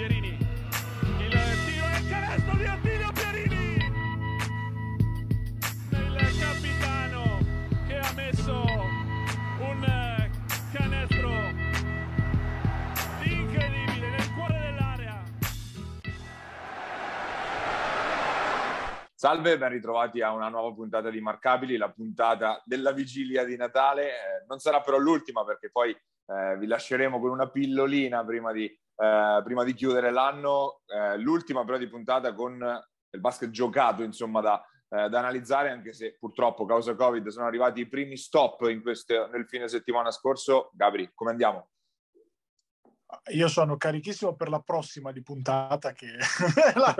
Pierini. Il tiro e il canestro di Attilio Pierini. Il capitano che ha messo un canestro incredibile nel cuore dell'area. Salve, ben ritrovati a una nuova puntata di Marcabili, la puntata della vigilia di Natale. Eh, non sarà però l'ultima perché poi eh, vi lasceremo con una pillolina prima di, eh, prima di chiudere l'anno. Eh, l'ultima però di puntata con il basket giocato, insomma, da, eh, da, analizzare, anche se purtroppo, causa Covid, sono arrivati i primi stop queste, nel fine settimana scorso. Gabri, come andiamo? io sono carichissimo per la prossima di puntata che la,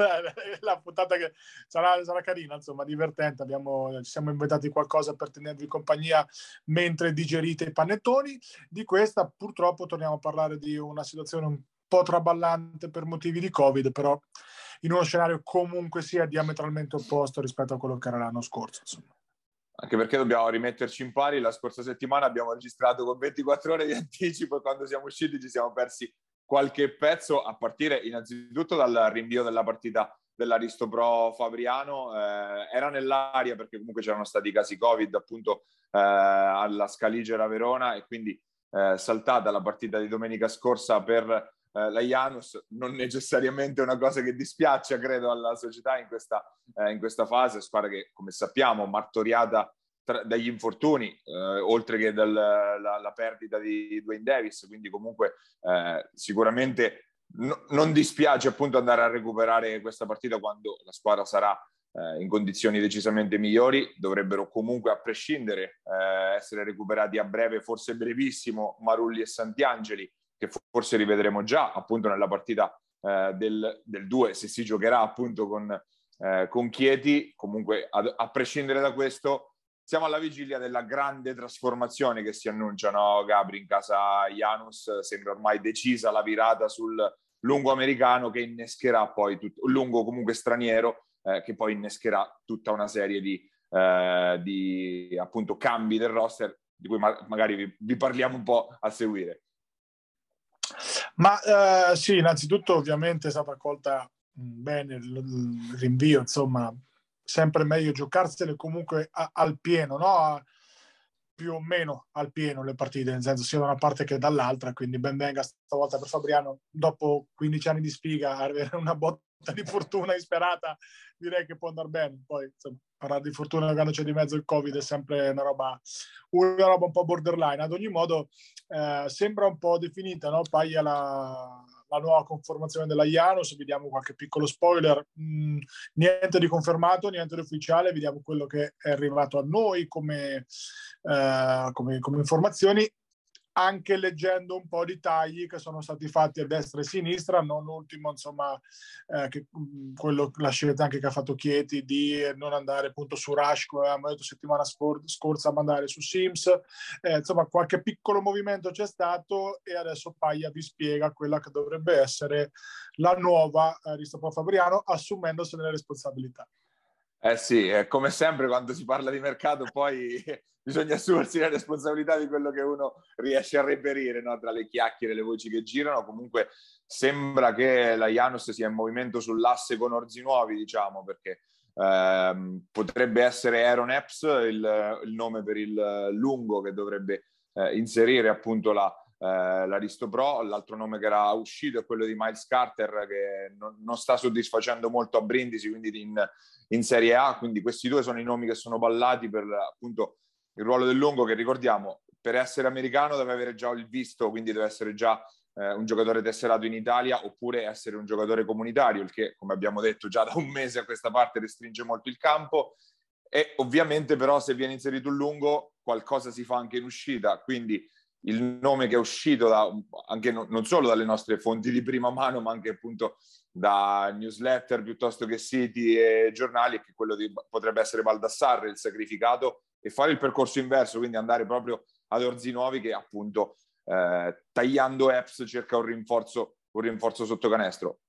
la, puntata che sarà, sarà, carina insomma divertente abbiamo, ci siamo inventati qualcosa per tenervi compagnia mentre digerite i panettoni di questa purtroppo torniamo a parlare di una situazione un po' traballante per motivi di covid però in uno scenario comunque sia diametralmente opposto rispetto a quello che era l'anno scorso insomma anche perché dobbiamo rimetterci in pari. La scorsa settimana abbiamo registrato con 24 ore di anticipo e quando siamo usciti ci siamo persi qualche pezzo, a partire innanzitutto dal rinvio della partita dell'Aristo Pro Fabriano. Eh, era nell'aria perché comunque c'erano stati casi Covid appunto eh, alla Scaligera Verona e quindi eh, saltata la partita di domenica scorsa per eh, la Janus non necessariamente una cosa che dispiaccia, credo, alla società in questa, eh, in questa fase. Squadra che, come sappiamo, martoriata tra, dagli infortuni, eh, oltre che dalla perdita di Dwayne Davis. Quindi, comunque, eh, sicuramente no, non dispiace appunto andare a recuperare questa partita quando la squadra sarà eh, in condizioni decisamente migliori. Dovrebbero comunque, a prescindere, eh, essere recuperati a breve, forse brevissimo, Marulli e Santiangeli che forse rivedremo già appunto nella partita eh, del, del 2 se si giocherà appunto con, eh, con Chieti. Comunque, a, a, prescindere da questo, siamo alla vigilia della grande trasformazione che si annuncia, no, Gabri, in casa Janus. Sembra ormai decisa la virata sul lungo americano che innescherà poi, tutto, lungo comunque straniero, eh, che poi innescherà tutta una serie di, eh, di appunto cambi del roster di cui ma- magari vi, vi parliamo un po' a seguire. Ma eh, sì, innanzitutto ovviamente è stata accolta bene il, rinvio, insomma, sempre meglio giocarsene comunque a, al pieno, no? A, più o meno al pieno le partite, nel senso sia da una parte che dall'altra, quindi ben venga stavolta per Fabriano, dopo 15 anni di spiga, avere una botta di fortuna isperata, direi che può andare bene. Poi, insomma, parlare di fortuna quando c'è di mezzo il Covid è sempre una roba, una roba un po' borderline. Ad ogni modo, eh, sembra un po' definita, no? Paglia la, la nuova conformazione della Janus, vediamo qualche piccolo spoiler, mm, niente di confermato, niente di ufficiale, vediamo quello che è arrivato a noi come, eh, come, come informazioni anche leggendo un po' di tagli che sono stati fatti a destra e a sinistra, non ultimo, insomma, eh, che, mm, quello, la scelta anche che ha fatto Chieti di non andare appunto su Rush, come avevamo detto settimana scor- scorsa, ma andare su Sims. Eh, insomma, qualche piccolo movimento c'è stato e adesso Paglia vi spiega quella che dovrebbe essere la nuova eh, Ristopo Fabriano, assumendosene le responsabilità. Eh sì, come sempre quando si parla di mercato poi bisogna assumersi la responsabilità di quello che uno riesce a reperire no? tra le chiacchiere e le voci che girano. Comunque sembra che la Janus sia in movimento sull'asse con Orzi Nuovi, diciamo, perché ehm, potrebbe essere Aaron Epps il, il, nome per il lungo che dovrebbe eh, inserire appunto la, eh, l'Aristo Pro, l'altro nome che era uscito è quello di Miles Carter che non, non sta soddisfacendo molto a Brindisi, quindi in, in, Serie A, quindi questi due sono i nomi che sono ballati per appunto il ruolo del lungo che ricordiamo per essere americano deve avere già il visto, quindi deve essere già eh, un giocatore tesserato in Italia oppure essere un giocatore comunitario, il che come abbiamo detto già da un mese a questa parte restringe molto il campo. E ovviamente però se viene inserito un lungo qualcosa si fa anche in uscita, quindi il nome che è uscito da, anche no, non solo dalle nostre fonti di prima mano, ma anche appunto da newsletter piuttosto che siti e giornali, è che quello di, potrebbe essere Baldassarre il sacrificato e fare il percorso inverso, quindi andare proprio ad Orzinovi che appunto eh, tagliando apps cerca un rinforzo, un rinforzo sotto canestro.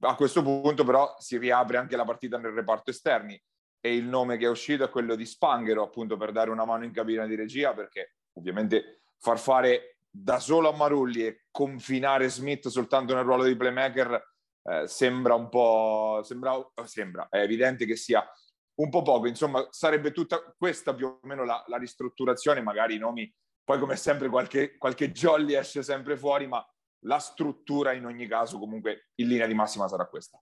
A questo punto però si riapre anche la partita nel reparto esterni e il nome che è uscito è quello di Spanghero appunto per dare una mano in cabina di regia perché ovviamente far fare da solo a Marulli e confinare Smith soltanto nel ruolo di playmaker eh, sembra un po', sembra, sembra, è evidente che sia un po' poco, insomma sarebbe tutta questa più o meno la, la ristrutturazione, magari i nomi, poi come sempre qualche, qualche jolly esce sempre fuori, ma la struttura in ogni caso comunque in linea di massima sarà questa.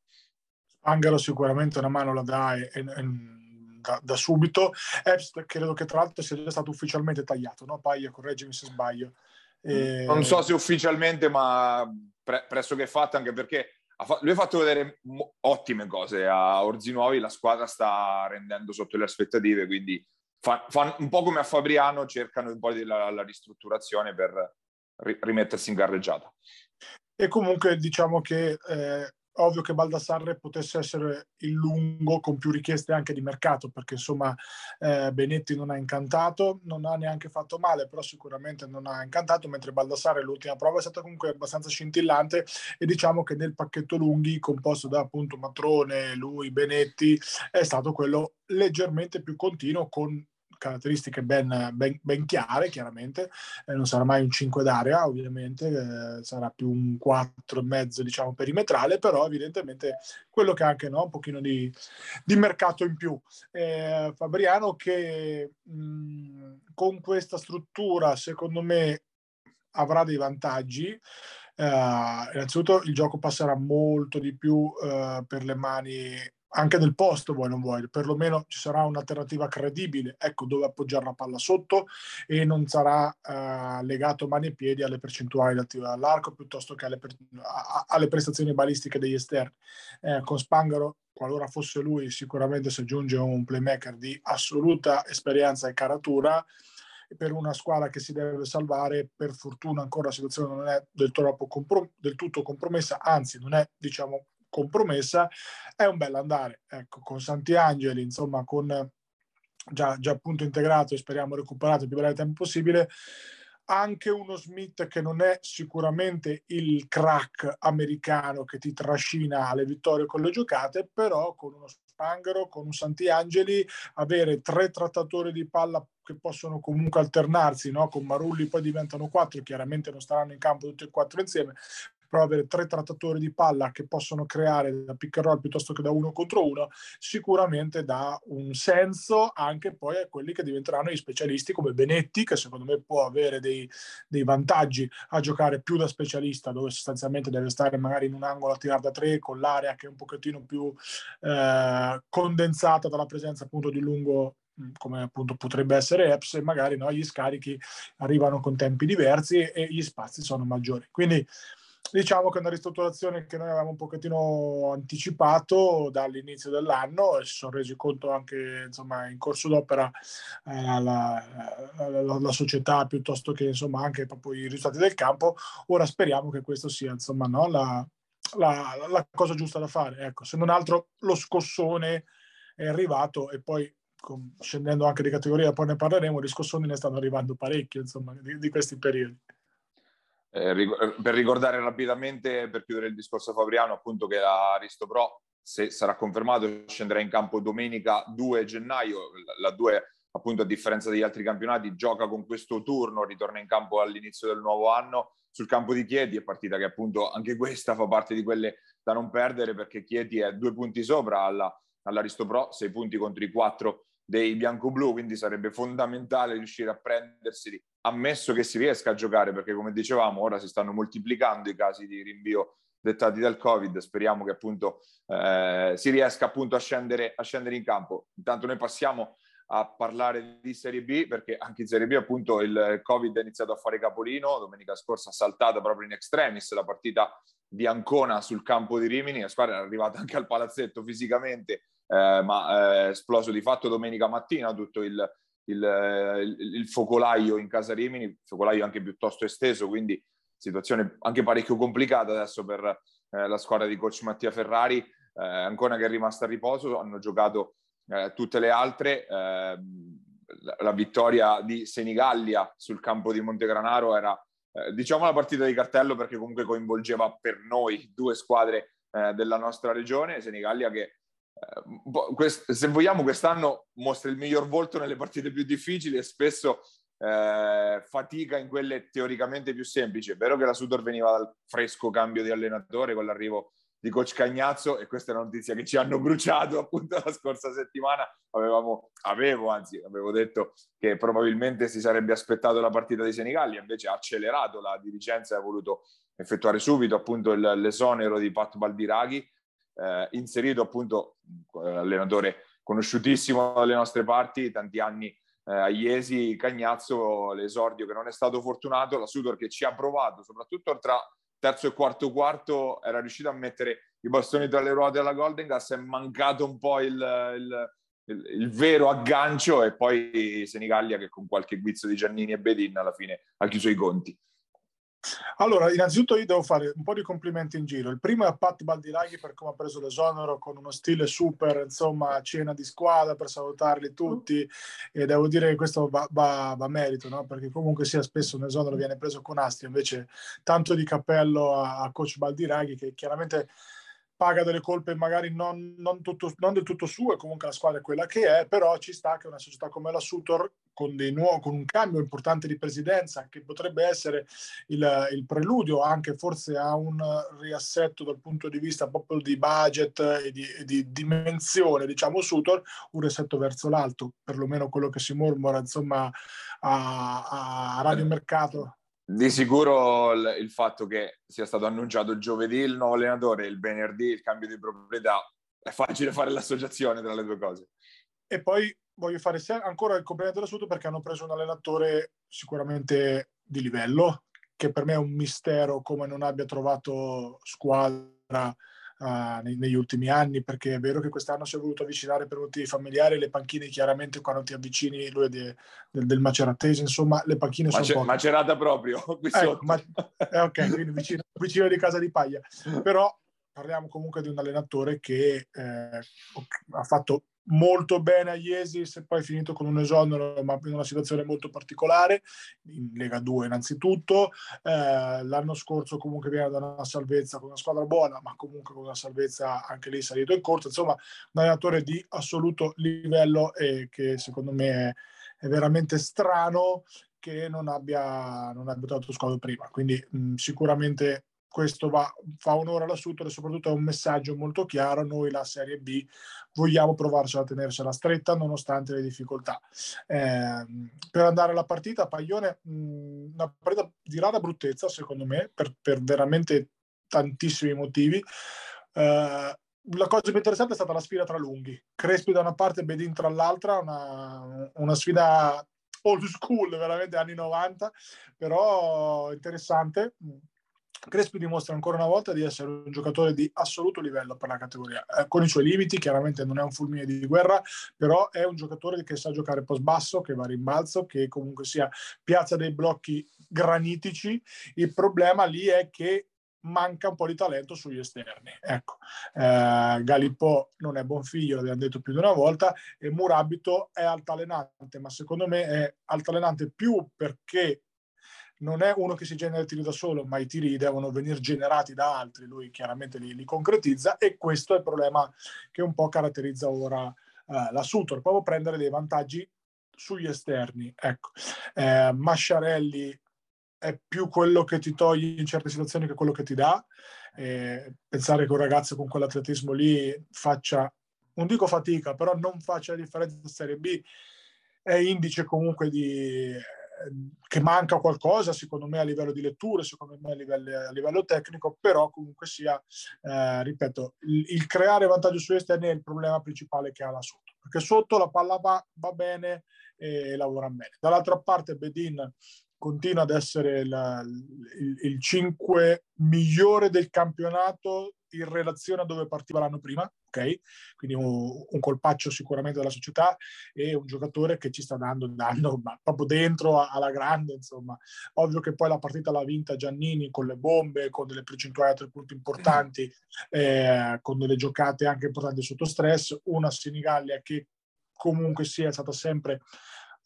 Angelo sicuramente una mano la dà e, e, da, da, subito. Epps credo che tra l'altro sia già stato ufficialmente tagliato, no? Paglia, correggimi se sbaglio. E... Non so se ufficialmente, ma pre- pressoché fatto, anche perché lui ha fatto vedere ottime cose a Orzi Nuovi, la squadra sta rendendo sotto le aspettative, quindi fa- fa- un po' come a Fabriano cercano un po' la, la ristrutturazione per ri- rimettersi in carreggiata. E comunque diciamo che eh, ovvio che Baldassarre potesse essere il lungo con più richieste anche di mercato perché insomma eh, Benetti non ha incantato non ha neanche fatto male però sicuramente non ha incantato mentre Baldassarre l'ultima prova è stata comunque abbastanza scintillante e diciamo che nel pacchetto lunghi composto da appunto Matrone, lui, Benetti è stato quello leggermente più continuo con caratteristiche ben, ben, ben chiare, chiaramente, eh, non sarà mai un 5 d'area, ovviamente, eh, sarà più un 4,5 diciamo perimetrale, però evidentemente quello che ha anche no, un pochino di, di mercato in più. Eh, Fabriano che mh, con questa struttura, secondo me, avrà dei vantaggi. Uh, innanzitutto il gioco passerà molto di più uh, per le mani anche del posto vuoi non vuoi, perlomeno ci sarà un'alternativa credibile, ecco dove appoggiare la palla sotto e non sarà uh, legato mani e piedi alle percentuali da tiro dall'arco piuttosto che alle, a- alle prestazioni balistiche degli esterni. Eh, con Spangaro, qualora fosse lui, sicuramente si aggiunge un playmaker di assoluta esperienza e caratura per una squadra che si deve salvare, per fortuna ancora la situazione non è del, comprom- del tutto compromessa, anzi non è diciamo compromessa, è un bel andare. Ecco, con Santiangeli, insomma, con già, già appunto integrato e speriamo recuperato il più breve tempo possibile, anche uno Smith che non è sicuramente il crack americano che ti trascina alle vittorie con le giocate, però con uno Spangaro, con un Santiangeli, avere tre trattatori di palla che possono comunque alternarsi, no? con Marulli poi diventano quattro, chiaramente non staranno in campo tutti e quattro insieme, però avere tre trattatori di palla che possono creare da pick and roll piuttosto che da uno contro uno sicuramente dà un senso anche poi a quelli che diventeranno gli specialisti come Benetti che secondo me può avere dei, dei vantaggi a giocare più da specialista dove sostanzialmente deve stare magari in un angolo a tirare da tre con l'area che è un pochettino più eh, condensata dalla presenza appunto di lungo come appunto potrebbe essere Epps e magari no, gli scarichi arrivano con tempi diversi e gli spazi sono maggiori. Quindi diciamo che è una ristrutturazione che noi avevamo un pochettino anticipato dall'inizio dell'anno e si sono resi conto anche insomma in corso d'opera eh, la, la, la, società piuttosto che insomma anche proprio i risultati del campo. Ora speriamo che questo sia insomma no, la, cosa giusta da fare. Ecco se non altro lo scossone è arrivato e poi scendendo anche di categoria poi ne parleremo gli scossoni ne stanno arrivando parecchio insomma di, di questi periodi eh, eh, per ricordare rapidamente, per chiudere il discorso Fabriano, appunto che la Risto Pro, se sarà confermato, scenderà in campo domenica 2 gennaio. La 2, appunto, a differenza degli altri campionati, gioca con questo turno, ritorna in campo all'inizio del nuovo anno sul campo di Chieti, è partita che appunto anche questa fa parte di quelle da non perdere perché Chieti è due punti sopra alla, all'Aristo Pro, sei punti contro i quattro dei bianco-blu, quindi sarebbe fondamentale riuscire a prenderseli, ammesso che si riesca a giocare, perché come dicevamo ora si stanno moltiplicando i casi di rinvio dettati dal Covid, speriamo che appunto eh, si riesca appunto a scendere, a scendere in campo. Intanto noi passiamo a parlare di Serie B perché anche in Serie B appunto il Covid ha iniziato a fare capolino, domenica scorsa ha saltato proprio in extremis la partita di Ancona sul campo di Rimini, la squadra è arrivata anche al palazzetto fisicamente eh, ma è eh, esploso di fatto domenica mattina tutto il, il, il, il, focolaio in casa Rimini, focolaio anche piuttosto esteso, quindi situazione anche parecchio complicata adesso per eh, la squadra di coach Mattia Ferrari, eh, ancora che è rimasta a riposo, hanno giocato eh, tutte le altre. Ehm, la, vittoria di Senigallia sul campo di Montegranaro era eh, diciamo la partita di cartello perché comunque coinvolgeva per noi due squadre della nostra regione, Senigallia che eh, se vogliamo, quest'anno mostra il miglior volto nelle partite più difficili e spesso eh, fatica in quelle teoricamente più semplici. È vero che la Sudor veniva dal fresco cambio di allenatore con l'arrivo di coach Cagnazzo e questa è una notizia che ci hanno bruciato appunto la scorsa settimana. Avevamo, avevo, anzi, avevo detto che probabilmente si sarebbe aspettato la partita di Senigallia, invece ha accelerato la dirigenza e ha voluto effettuare subito appunto il, l'esonero di Pat Baldiraghi, eh, inserito appunto eh, allenatore conosciutissimo dalle nostre parti, tanti anni eh, a Iesi, Cagnazzo, l'esordio che non è stato fortunato, la Sudor che ci ha provato, soprattutto tra terzo e quarto quarto era riuscito a mettere i bastoni tra le ruote alla Golden Gas, è mancato un po' il, il, il, il vero aggancio e poi Senigallia che con qualche guizzo di Giannini e Bedin alla fine ha chiuso i conti. Allora, innanzitutto io devo fare un po' di complimenti in giro. Il primo è a Pat Baldiraghi per come ha preso l'esonero con uno stile super, insomma, cena di squadra per salutarli tutti e devo dire che questo va, va, va merito, no? perché comunque sia spesso un esonero viene preso con astio, invece tanto di cappello a, a coach Baldiraghi che chiaramente paga delle colpe magari non, non, tutto, non, del tutto sue, comunque la squadra è quella che è, però ci sta che una società come la Sutor, con, nuovi, con un cambio importante di presidenza, che potrebbe essere il, il, preludio anche forse a un riassetto dal punto di vista proprio di budget e di, e di dimensione, diciamo Sutor, un riassetto verso l'alto, perlomeno quello che si mormora insomma a, a Radio Mercato di sicuro il, il, fatto che sia stato annunciato giovedì il nuovo allenatore il venerdì il cambio di proprietà, è facile fare l'associazione tra le due cose. E poi voglio fare ancora il complimento assoluto perché hanno preso un allenatore sicuramente di livello, che per me è un mistero come non abbia trovato squadra uh, negli ultimi anni, perché è vero che quest'anno si è voluto avvicinare per motivi familiari, le panchine chiaramente quando ti avvicini, lui è de, del, del Maceratese, insomma le panchine Macer- sono poche. Macerata proprio, qui ecco, ma, eh, ok, quindi vicino, vicino di casa di Paglia. Però parliamo comunque di un allenatore che eh, ha fatto molto bene a Iesi, se poi finito con un esonero, ma in una situazione molto particolare, in Lega 2 innanzitutto. Eh, l'anno scorso comunque viene da una salvezza con una squadra buona, ma comunque con una salvezza anche lì salito in corso. Insomma, un allenatore di assoluto livello e che secondo me è, è veramente strano che non abbia, non abbia trovato squadra prima. Quindi mh, sicuramente questo va, fa onore alla Sutor e soprattutto è un messaggio molto chiaro. Noi la Serie B vogliamo provarci a tenersela stretta nonostante le difficoltà. Eh, per andare alla partita, Paglione, mh, una partita di rara bruttezza secondo me, per, per veramente tantissimi motivi. Eh, la cosa più interessante è stata la sfida tra lunghi. Crespi da una parte e Bedin tra l'altra, una, una sfida old school, veramente anni 90, però interessante Crespi dimostra ancora una volta di essere un giocatore di assoluto livello per la categoria, eh, con i suoi limiti, chiaramente non è un fulmine di guerra, però è un giocatore che sa giocare post basso, che va a rimbalzo, che comunque sia piazza dei blocchi granitici. Il problema lì è che manca un po' di talento sugli esterni. Ecco, eh, Galippo non è buon figlio, l'abbiamo detto più di una volta, e Murabito è altalenante, ma secondo me è altalenante più perché non è uno che si genera i tiri da solo, ma i tiri devono venire generati da altri, lui chiaramente li, li concretizza e questo è il problema che un po' caratterizza ora eh, la Sutor, proprio prendere dei vantaggi sugli esterni. Ecco. Eh, Masciarelli è più quello che ti toglie in certe situazioni che quello che ti dà. Eh, pensare che un ragazzo con quell'atletismo lì faccia, non dico fatica, però non faccia la differenza in Serie B è indice comunque di che manca qualcosa secondo me a livello di letture, secondo me a livello, a livello tecnico, però comunque sia, eh, ripeto, il, il, creare vantaggio sugli esterni è il problema principale che ha là sotto, perché sotto la palla va, va bene e lavora bene. Dall'altra parte Bedin continua ad essere la, il, il 5 migliore del campionato in relazione a dove partiva l'anno prima, ok? Quindi un, un, colpaccio sicuramente della società e un giocatore che ci sta dando, dando ma proprio dentro alla grande, insomma. Ovvio che poi la partita l'ha vinta Giannini con le bombe, con delle percentuali a tre punti importanti, eh, con delle giocate anche importanti sotto stress, una Senigallia che comunque sia stata sempre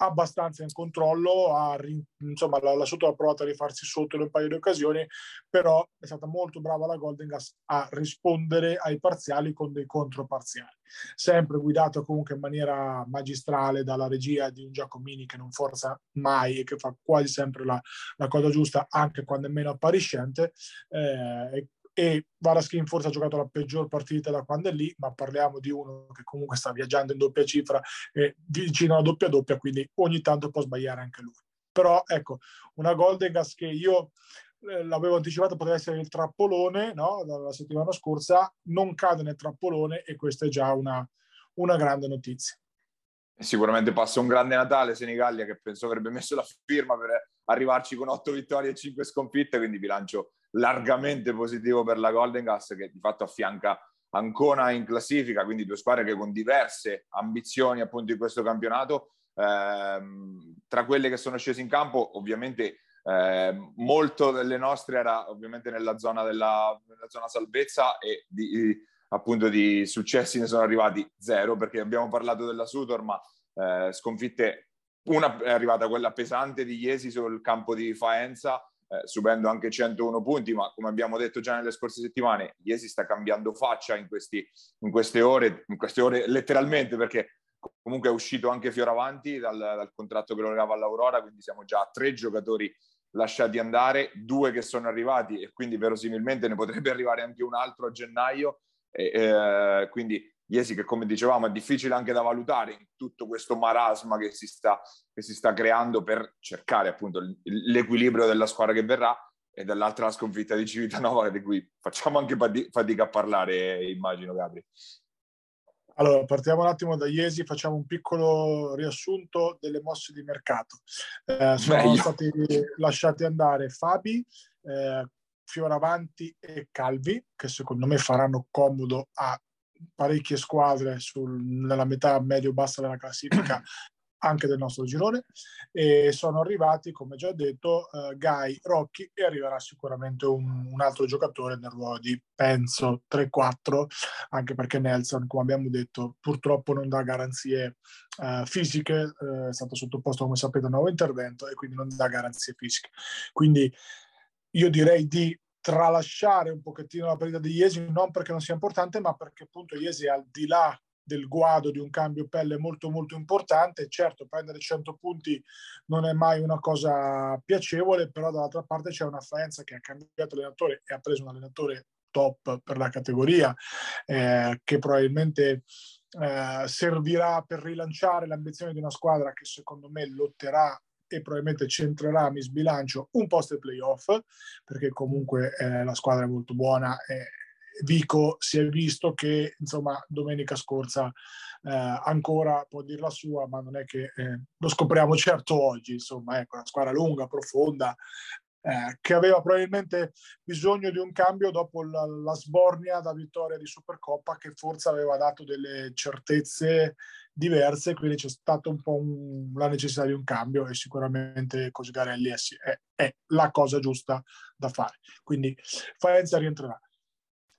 abbastanza in controllo, ha, insomma la, la Sotto ha provato a rifarsi sotto in un paio di occasioni, però è stata molto brava la Golden Gas a rispondere ai parziali con dei controparziali, sempre guidato comunque in maniera magistrale dalla regia di un Giacomini che non forza mai e che fa quasi sempre la, la cosa giusta anche quando è meno appariscente eh, e, Varaskin forse ha giocato la peggior partita da quando è lì, ma parliamo di uno che comunque sta viaggiando in doppia cifra e vicino alla doppia doppia, quindi ogni tanto può sbagliare anche lui. Però ecco, una Golden Gas che io eh, l'avevo anticipato poteva essere il trappolone no? dalla settimana scorsa, non cade nel trappolone e questa è già una, una grande notizia. Sicuramente passa un grande Natale Senigallia che penso avrebbe messo la firma per arrivarci con otto vittorie e cinque sconfitte, quindi bilancio largamente positivo per la Golden Gas che di fatto affianca Ancona in classifica, quindi due squadre che con diverse ambizioni appunto in questo campionato, ehm, tra quelle che sono scese in campo ovviamente eh, molto delle nostre era ovviamente nella zona della nella zona salvezza e di, appunto di successi ne sono arrivati zero perché abbiamo parlato della Sutor ma eh, sconfitte una è arrivata quella pesante di Iesi sul campo di Faenza eh, subendo anche 101 punti, ma come abbiamo detto già nelle scorse settimane, Iesi sta cambiando faccia in, questi, in, queste ore, in queste ore letteralmente perché comunque è uscito anche Fioravanti dal, dal contratto che lo legava all'Aurora, quindi siamo già a tre giocatori lasciati andare, due che sono arrivati e quindi verosimilmente ne potrebbe arrivare anche un altro a gennaio. E, eh, quindi Iesi che come dicevamo è difficile anche da valutare in tutto questo marasma che si sta, che si sta creando per cercare appunto l'equilibrio della squadra che verrà e dall'altra la sconfitta di Civitanova di cui facciamo anche fatica a parlare immagino Gabri. Allora, partiamo un attimo da Iesi, facciamo un piccolo riassunto delle mosse di mercato. Eh, sono Meglio. stati lasciati andare Fabi, eh, Fioravanti e Calvi, che secondo me faranno comodo a parecchie squadre sul, nella metà medio-bassa della classifica anche del nostro girone e sono arrivati, come già detto, uh, Guy, Rocchi e arriverà sicuramente un, un, altro giocatore nel ruolo di penso 3-4, anche perché Nelson, come abbiamo detto, purtroppo non dà garanzie uh, fisiche, uh, è stato sottoposto, come sapete, a un nuovo intervento e quindi non dà garanzie fisiche. Quindi io direi di tralasciare un pochettino la partita di Iesi, non perché non sia importante, ma perché appunto Iesi al di là del guado di un cambio pelle molto molto importante. Certo, prendere 100 punti non è mai una cosa piacevole, però dall'altra parte c'è una Faenza che ha cambiato allenatore e ha preso un allenatore top per la categoria, eh, che probabilmente eh, servirà per rilanciare l'ambizione di una squadra che secondo me lotterà e probabilmente centrerà mi sbilancio un post ai playoff perché comunque eh, la squadra è molto buona e Vico si è visto che insomma domenica scorsa eh, ancora può dire la sua ma non è che eh, lo scopriamo certo oggi insomma ecco una squadra lunga profonda eh, che aveva probabilmente bisogno di un cambio dopo la, la sbornia da vittoria di Supercoppa che forse aveva dato delle certezze diverse, quindi c'è stata un po' un, la necessità di un cambio e sicuramente Cosigarelli è, è, è, la cosa giusta da fare. Quindi Faenza rientrerà.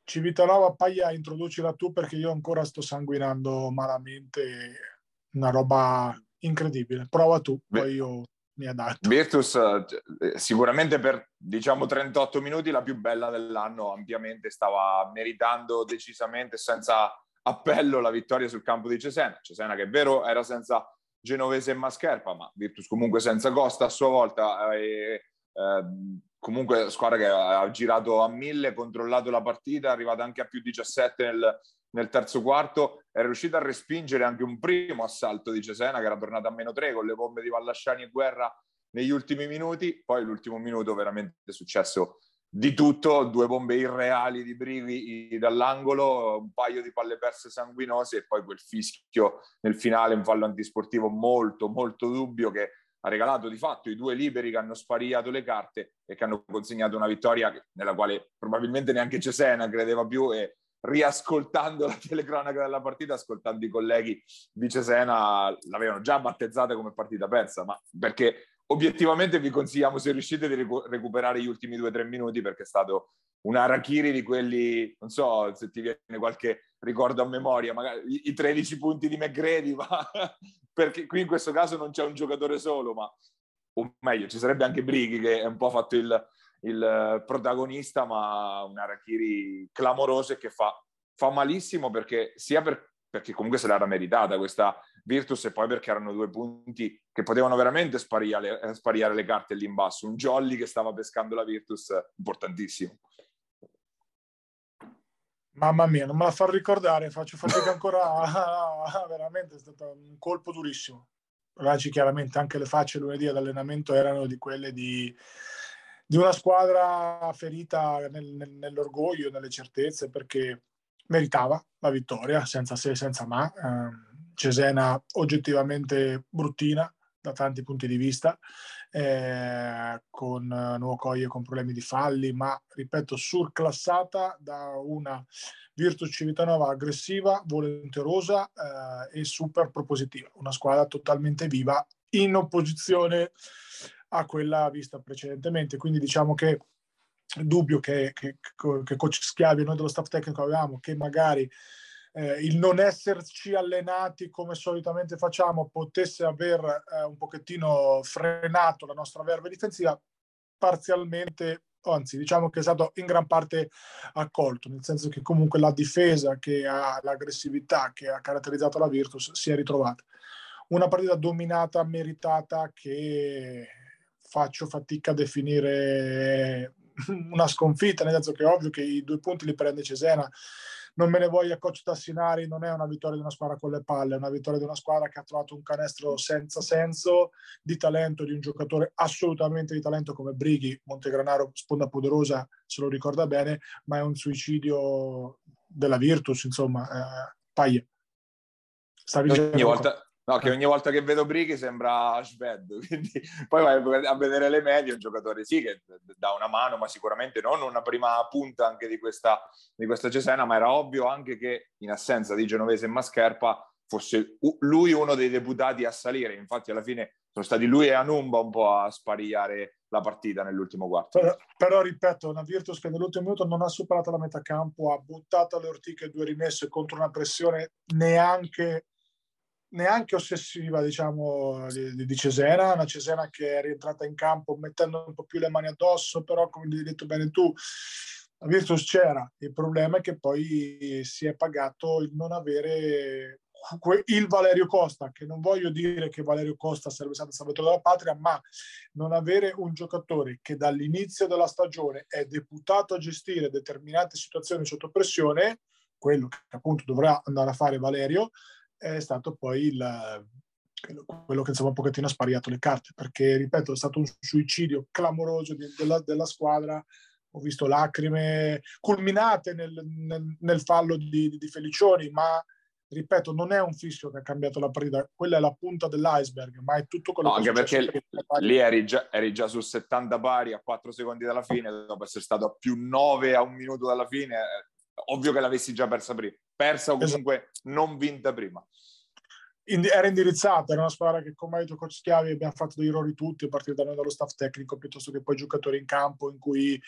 Civitanova, Paglia, introducila tu perché io ancora sto sanguinando malamente, una roba incredibile. Prova tu, Beh. poi io mi adatto. Virtus eh, sicuramente per diciamo 38 minuti la più bella dell'anno, ampiamente stava meritando decisamente senza appello la vittoria sul campo di Cesena. Cesena che è vero era senza Genovese e Mascherpa, ma Virtus comunque senza Costa a sua volta. E, eh, comunque squadra che ha girato a mille, controllato la partita, è arrivata anche a più 17 nel, nel terzo quarto, è riuscita a respingere anche un primo assalto di Cesena che era tornata a meno 3 con le bombe di Vallasciani e Guerra negli ultimi minuti, poi l'ultimo minuto veramente è successo di tutto, due bombe irreali di Brivi dall'angolo, un paio di palle perse sanguinose e poi quel fischio nel finale, un fallo antisportivo molto molto dubbio che ha regalato di fatto i due liberi che hanno spariato le carte e che hanno consegnato una vittoria nella quale probabilmente neanche Cesena credeva più e riascoltando la telecronaca della partita, ascoltando i colleghi di Cesena, l'avevano già battezzata come partita persa, ma perché obiettivamente vi consigliamo se riuscite di recuperare gli ultimi due o tre minuti perché è stato un Arachiri di quelli, non so se ti viene qualche ricordo a memoria, magari i 13 punti di McGrady, ma perché qui in questo caso non c'è un giocatore solo, ma o meglio, ci sarebbe anche Brighi che è un po' fatto il, il protagonista, ma un Arachiri clamoroso e che fa, fa malissimo perché sia per, perché comunque se l'era meritata questa Virtus e poi perché erano due punti che potevano veramente spariare, eh, spariare le carte lì in basso. Un Jolly che stava pescando la Virtus importantissimo. Mamma mia, non me la fa ricordare, faccio fatica ancora, veramente è stato un colpo durissimo. Raggi chiaramente anche le facce lunedì all'allenamento erano di quelle di, di una squadra ferita nel, nel, nell'orgoglio, nelle certezze, perché meritava la vittoria, senza se, senza ma. Eh, Cesena oggettivamente bruttina da tanti punti di vista, eh, con Nuovo Coglie con problemi di falli, ma ripeto, surclassata da una Virtus Civitanova aggressiva, volenterosa eh, e super propositiva, una squadra totalmente viva in opposizione a quella vista precedentemente. Quindi diciamo che il dubbio che, che, che coach Schiavi e noi dello staff tecnico avevamo che magari eh, il non esserci allenati come solitamente facciamo potesse aver eh, un pochettino frenato la nostra verve difensiva, parzialmente, anzi diciamo che è stato in gran parte accolto, nel senso che comunque la difesa che ha l'aggressività che ha caratterizzato la Virtus si è ritrovata. Una partita dominata, meritata, che faccio fatica a definire una sconfitta, nel senso che è ovvio che i due punti li prende Cesena non me ne voglia coach Tassinari, non è una vittoria di una squadra con le palle, è una vittoria di una squadra che ha trovato un canestro senza senso, di talento, di un giocatore assolutamente di talento come Brighi, Montegranaro, sponda poderosa, se lo ricorda bene, ma è un suicidio della Virtus, insomma, eh, Paglia. Stavi ogni volta, No, che ogni volta che vedo Brighi sembra Shved, quindi poi vai a vedere le medie, un giocatore sì che dà una mano, ma sicuramente non una prima punta anche di questa, di questa Cesena, ma era ovvio anche che in assenza di Genovese e Mascherpa fosse lui uno dei deputati a salire, infatti alla fine sono stati lui e Anumba un po' a sparigliare la partita nell'ultimo quarto. Però, però, ripeto, una Virtus che nell'ultimo minuto non ha superato la metà campo, ha buttato le ortiche due rimesse contro una pressione neanche neanche ossessiva, diciamo, di, di, Cesena, una Cesena che è rientrata in campo mettendo un po' più le mani addosso, però come hai detto bene tu, la Virtus c'era, il problema è che poi si è pagato il non avere il Valerio Costa, che non voglio dire che Valerio Costa sarebbe stato il salvatore della patria, ma non avere un giocatore che dall'inizio della stagione è deputato a gestire determinate situazioni sotto pressione, quello che appunto dovrà andare a fare Valerio, è stato poi il, quello che insomma un pochettino ha spariato le carte, perché ripeto è stato un suicidio clamoroso di, della, della, squadra, ho visto lacrime culminate nel, nel, nel fallo di, di, Felicioni, ma ripeto non è un fischio che ha cambiato la partita, quella è la punta dell'iceberg, ma è tutto quello no, che anche perché lì eri già, eri già su 70 pari a 4 secondi dalla fine, dopo essere stato a più 9 a un minuto dalla fine, ovvio che l'avessi già persa prima, persa o esatto. comunque esatto. non vinta prima. Era indirizzata, era una squadra che come ha detto Coach Schiavi abbiamo fatto degli errori tutti, a partire da noi dallo staff tecnico piuttosto che poi giocatori in campo in cui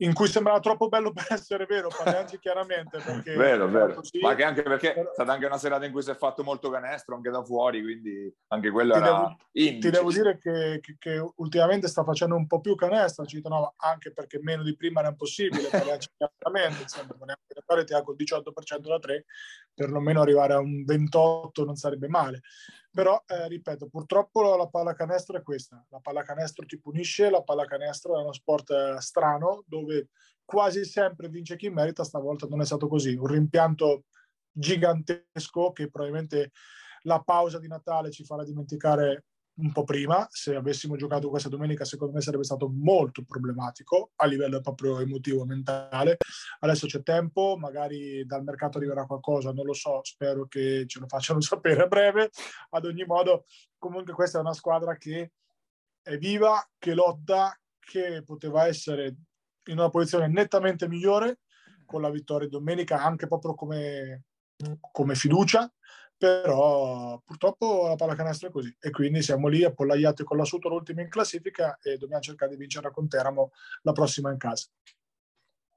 in cui sembrava troppo bello per essere vero, parliamoci chiaramente. Perché vero, vero. Così, ma che anche perché però... è stata anche una serata in cui si è fatto molto canestro anche da fuori, quindi anche quello ti era devo, Ti devo dire che, che, che, ultimamente sta facendo un po' più canestro, no, anche perché meno di prima era impossibile, parliamoci chiaramente, insomma, un ti ha col 18% da 3, perlomeno arrivare a un 28 non sarebbe male. Però, eh, ripeto, purtroppo la pallacanestro è questa. La pallacanestro ti punisce, la pallacanestro è uno sport eh, strano dove quasi sempre vince chi merita, stavolta non è stato così. Un rimpianto gigantesco che probabilmente la pausa di Natale ci farà dimenticare un po' prima, se avessimo giocato questa domenica secondo me sarebbe stato molto problematico a livello proprio emotivo e mentale. Adesso c'è tempo, magari dal mercato arriverà qualcosa, non lo so, spero che ce lo facciano sapere a breve. Ad ogni modo, comunque questa è una squadra che è viva, che lotta, che poteva essere in una posizione nettamente migliore con la vittoria domenica, anche proprio come, come fiducia, però purtroppo la pallacanestro è così e quindi siamo lì appollaiati con la Suto l'ultima in classifica e dobbiamo cercare di vincere con Teramo la prossima in casa.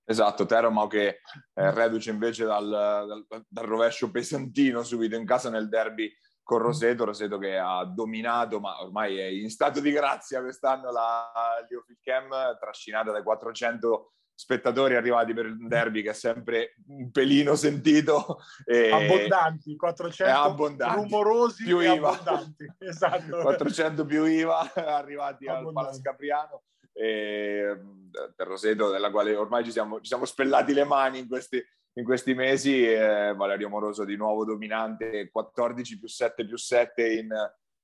Esatto, Teramo che è reduce invece dal, dal, dal, rovescio pesantino subito in casa nel derby con Roseto, Roseto che ha dominato ma ormai è in stato di grazia quest'anno la Liofil Cam trascinata dai 400 spettatori arrivati per il derby che è sempre un pelino sentito. E... Abbondanti, 400 abbondanti. rumorosi più IVA. abbondanti. Esatto. 400 più IVA arrivati abbondanti. al Palascapriano e, del Roseto, della quale ormai ci siamo, ci siamo spellati le mani in questi, in questi mesi, eh, Valerio Moroso di nuovo dominante, 14 più 7 più 7 in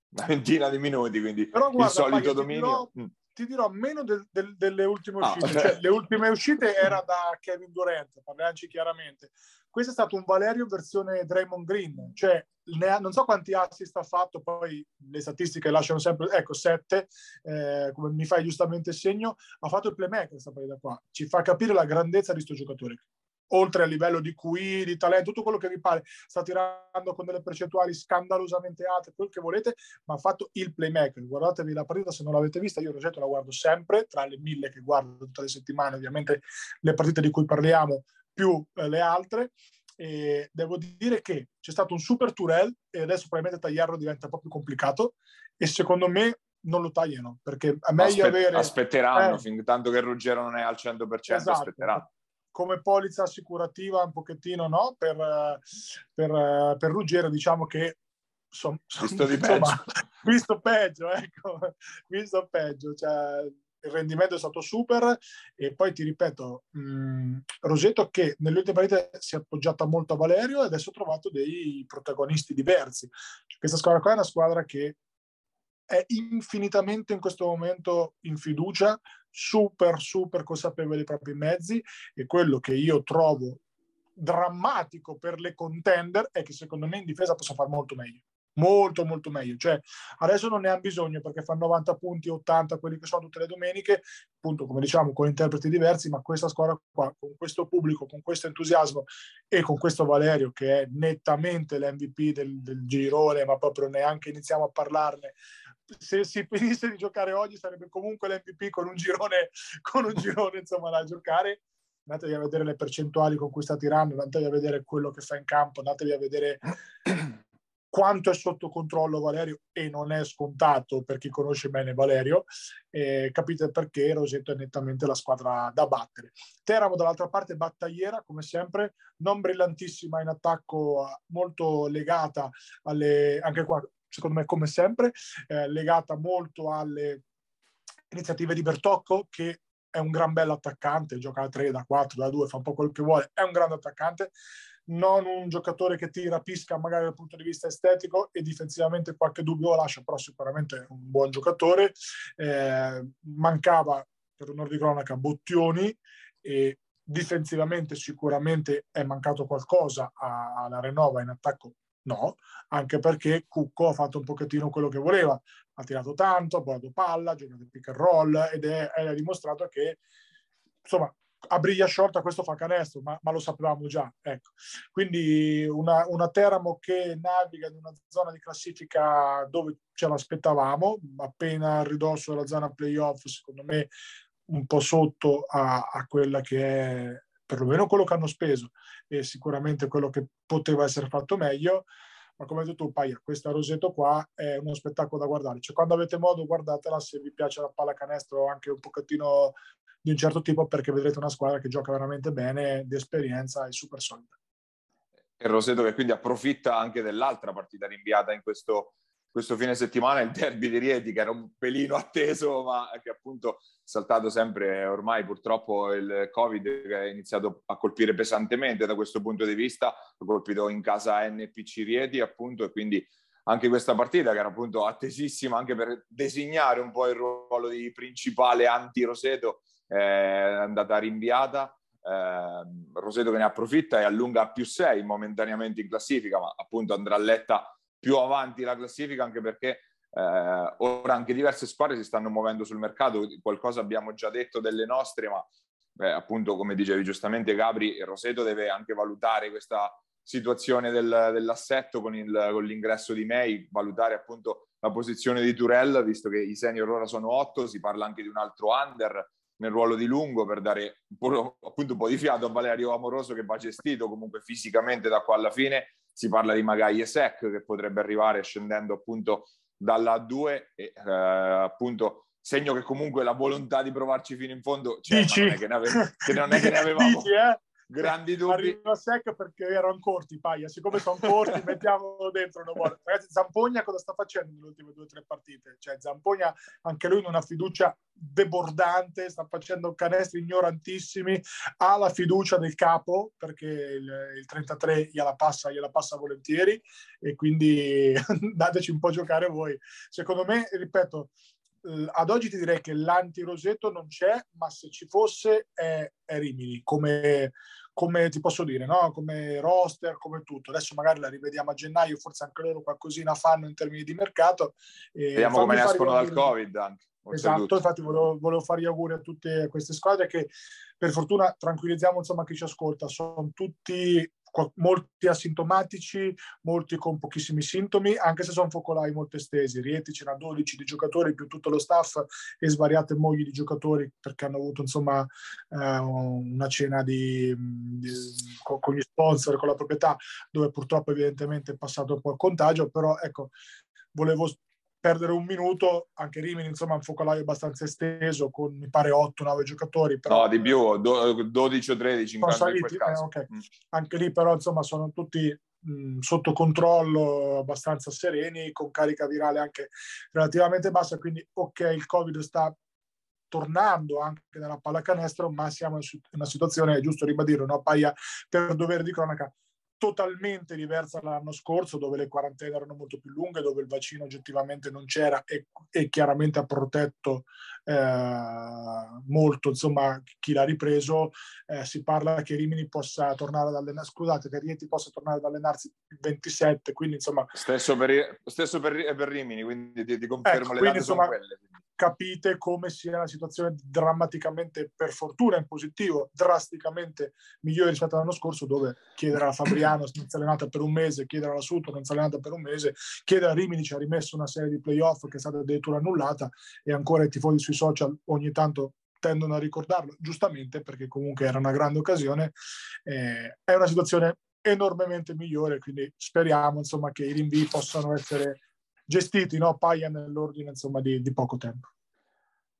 una ventina di minuti, quindi Però, guarda, il solito dominio. Dirò, mm. Ti dirò meno del, del, delle ultime uscite, ah, cioè, le ultime uscite era da Kevin Durant, parliamoci chiaramente. Questo è stato un Valerio versione Draymond Green, cioè ha, non so quanti assist ha fatto, poi le statistiche lasciano sempre, ecco, sette, eh, come mi fai giustamente segno, ha fatto il playmaker questa partita qua, ci fa capire la grandezza di questo giocatore oltre a livello di QI, di talento, tutto quello che vi pare, sta tirando con delle percentuali scandalosamente alte, quel che volete, ma ha fatto il playmaker. Guardatevi la partita se non l'avete vista, io Rosetto la guardo sempre, tra le mille che guardo tutte le settimane, ovviamente le partite di cui parliamo più eh, le altre. E devo dire che c'è stato un super Turel e adesso probabilmente tagliarlo diventa un po' più complicato e secondo me non lo tagliano perché è meglio Aspet- avere aspetteranno eh, fin tanto che Ruggero non è al 100% esatto, aspetteranno come polizza assicurativa un pochettino no? per, per, per Ruggero diciamo che son, son, visto, insomma, visto peggio ecco visto peggio. Cioè, il rendimento è stato super e poi ti ripeto mh, Rosetto che nelle ultime partite si è appoggiata molto a Valerio e adesso ha trovato dei protagonisti diversi. Questa squadra qua è una squadra che è infinitamente in questo momento in fiducia, super, super consapevole dei propri mezzi e quello che io trovo drammatico per le contender è che secondo me in difesa possa fare molto meglio molto molto meglio. Cioè adesso non ne hanno bisogno perché fanno 90 punti 80 quelli che sono tutte le domeniche appunto come diciamo con interpreti diversi ma questa squadra qua con questo pubblico con questo entusiasmo e con questo Valerio che è nettamente l'MVP del, del girone ma proprio neanche iniziamo a parlarne se si finisse di giocare oggi sarebbe comunque l'MVP con un girone, con un girone insomma, da giocare. Andatevi a vedere le percentuali con cui sta tirando, andatevi a vedere quello che fa in campo, andatevi a vedere quanto è sotto controllo Valerio e non è scontato per chi conosce bene Valerio, eh, capite perché Rosetto è nettamente la squadra da battere. Teramo dall'altra parte battagliera, come sempre, non brillantissima in attacco, molto legata alle, anche qua secondo me come sempre, eh, legata molto alle iniziative di Bertocco che è un gran bello attaccante, gioca da 3, da 4, da 2, fa un po' quello che vuole, è un grande attaccante, non un giocatore che ti rapisca magari dal punto di vista estetico e difensivamente qualche dubbio lo lascia, però sicuramente è un buon giocatore. Eh, mancava, per onore di cronaca, Bottioni e difensivamente sicuramente è mancato qualcosa alla Renova in attacco No, anche perché Cucco ha fatto un pochettino quello che voleva, ha tirato tanto, ha portato palla, ha giocato pick and roll ed è, è dimostrato che insomma a briglia sciolta questo fa canestro, ma, ma lo sapevamo già. Ecco. Quindi una, una, Teramo che naviga in una zona di classifica dove ce l'aspettavamo, appena a ridosso della zona playoff, secondo me un po' sotto a, a quella che è perlomeno quello che hanno speso e sicuramente quello che poteva essere fatto meglio. Ma come hai detto tu, Paia, questa Roseto qua è uno spettacolo da guardare. Cioè, quando avete modo, guardatela se vi piace la pallacanestro anche un pochettino di un certo tipo, perché vedrete una squadra che gioca veramente bene, di esperienza e super solida. E Roseto che quindi approfitta anche dell'altra partita rinviata in questo questo fine settimana il derby di Rieti che era un pelino atteso ma che appunto è saltato sempre ormai purtroppo il covid che è iniziato a colpire pesantemente da questo punto di vista. Ha colpito in casa NPC Rieti appunto e quindi anche questa partita che era appunto attesissima anche per designare un po' il ruolo di principale anti-Roseto è andata rinviata. Eh, Roseto che ne approfitta e allunga a più 6 momentaneamente in classifica ma appunto andrà letta più avanti la classifica anche perché eh, ora anche diverse squadre si stanno muovendo sul mercato, qualcosa abbiamo già detto delle nostre, ma beh, appunto come dicevi giustamente Gabri, Roseto deve anche valutare questa situazione del, dell'assetto con, il, con, l'ingresso di May, valutare appunto la posizione di Turell, visto che i senior ora sono otto, si parla anche di un altro under nel ruolo di lungo per dare un appunto un po' di fiato a Valerio Amoroso che va gestito comunque fisicamente da qua alla fine si parla di magari Esec che potrebbe arrivare scendendo appunto dalla 2 e eh, appunto segno che comunque la volontà di provarci fino in fondo c'è, Dici? non è che ne, ave- che non è che ne avevamo Dici, eh? Grandi dubbi. Arriva sec perché erano corti, Paia. Siccome sono corti, mettiamolo dentro. Non vuole. Ragazzi, Zampogna cosa sta facendo nelle ultime due o tre partite? Cioè, Zampogna, anche lui, non ha fiducia debordante, sta facendo canestri ignorantissimi, ha la fiducia del capo perché il, il 33 gliela passa, gliela passa volentieri e quindi dateci un po' a giocare voi. Secondo me, ripeto, eh, ad oggi ti direi che l'anti-Roseto non c'è, ma se ci fosse è, è Rimini, come, come ti posso dire, no? come roster, come tutto. Adesso magari la rivediamo a gennaio, forse anche loro qualcosina fanno in termini di mercato. Vediamo come ne escono dal Covid anche. Esatto, infatti volevo, volevo, fare gli auguri a tutte queste squadre che per fortuna tranquillizziamo insomma chi ci ascolta, sono tutti molti asintomatici, molti con pochissimi sintomi, anche se sono focolai molto estesi. Rieti ce n'ha 12 di giocatori più tutto lo staff e svariate mogli di giocatori perché hanno avuto insomma eh, una cena di, di, con, con, gli sponsor, con la proprietà, dove purtroppo evidentemente è passato un po' il contagio, però ecco, volevo perdere un minuto, anche Rimini insomma un focolaio abbastanza esteso con mi pare 8-9 giocatori. Però, no, di più, do, 12 o 13 in, saliti, eh, okay. mm. Anche lì però insomma sono tutti mh, sotto controllo, abbastanza sereni, con carica virale anche relativamente bassa, quindi ok il Covid sta tornando anche nella pallacanestro, ma siamo in una situazione, è giusto ribadirlo, no? Paia per dovere di cronaca, totalmente diversa dall'anno scorso, dove le quarantene erano molto più lunghe, dove il vaccino oggettivamente non c'era e, e chiaramente ha protetto eh, molto insomma, chi l'ha ripreso. Eh, si parla che Rimini possa tornare ad allenarsi, scusate, che Rieti possa tornare ad allenarsi il 27, quindi insomma... Stesso per, stesso per, per Rimini, quindi ti, ti confermo ecco, le quindi, insomma, quelle capite come sia una situazione drammaticamente, per fortuna in positivo, drasticamente migliore rispetto all'anno scorso, dove chiedere a Fabriano è allenata per un mese, chiedere alla Suto è allenata per un mese, chiedere a Rimini ci ha rimesso una serie di playoff che è stata addirittura annullata e ancora i tifosi sui social ogni tanto tendono a ricordarlo, giustamente perché comunque era una grande occasione. Eh, è una situazione enormemente migliore, quindi speriamo insomma che i rinvii possano essere gestiti, no? Paia nell'ordine insomma, di, di poco tempo.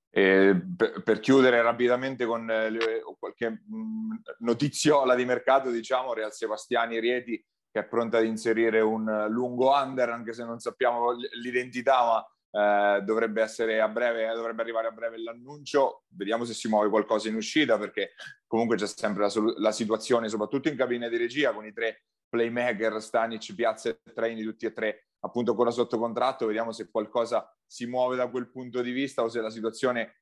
E per, chiudere rapidamente con eh, qualche mm, notiziola di mercato, diciamo, Real Sebastiani Rieti che è pronta ad inserire un lungo under, anche se non sappiamo l'identità, ma eh, dovrebbe breve, dovrebbe arrivare a breve l'annuncio. Vediamo se si muove qualcosa in uscita, perché comunque c'è sempre la, la situazione, soprattutto in cabina di regia, con i tre playmaker, Stanic, Piazza e Traini, tutti e tre appunto ancora sotto contratto, vediamo se qualcosa si muove da quel punto di vista o se la situazione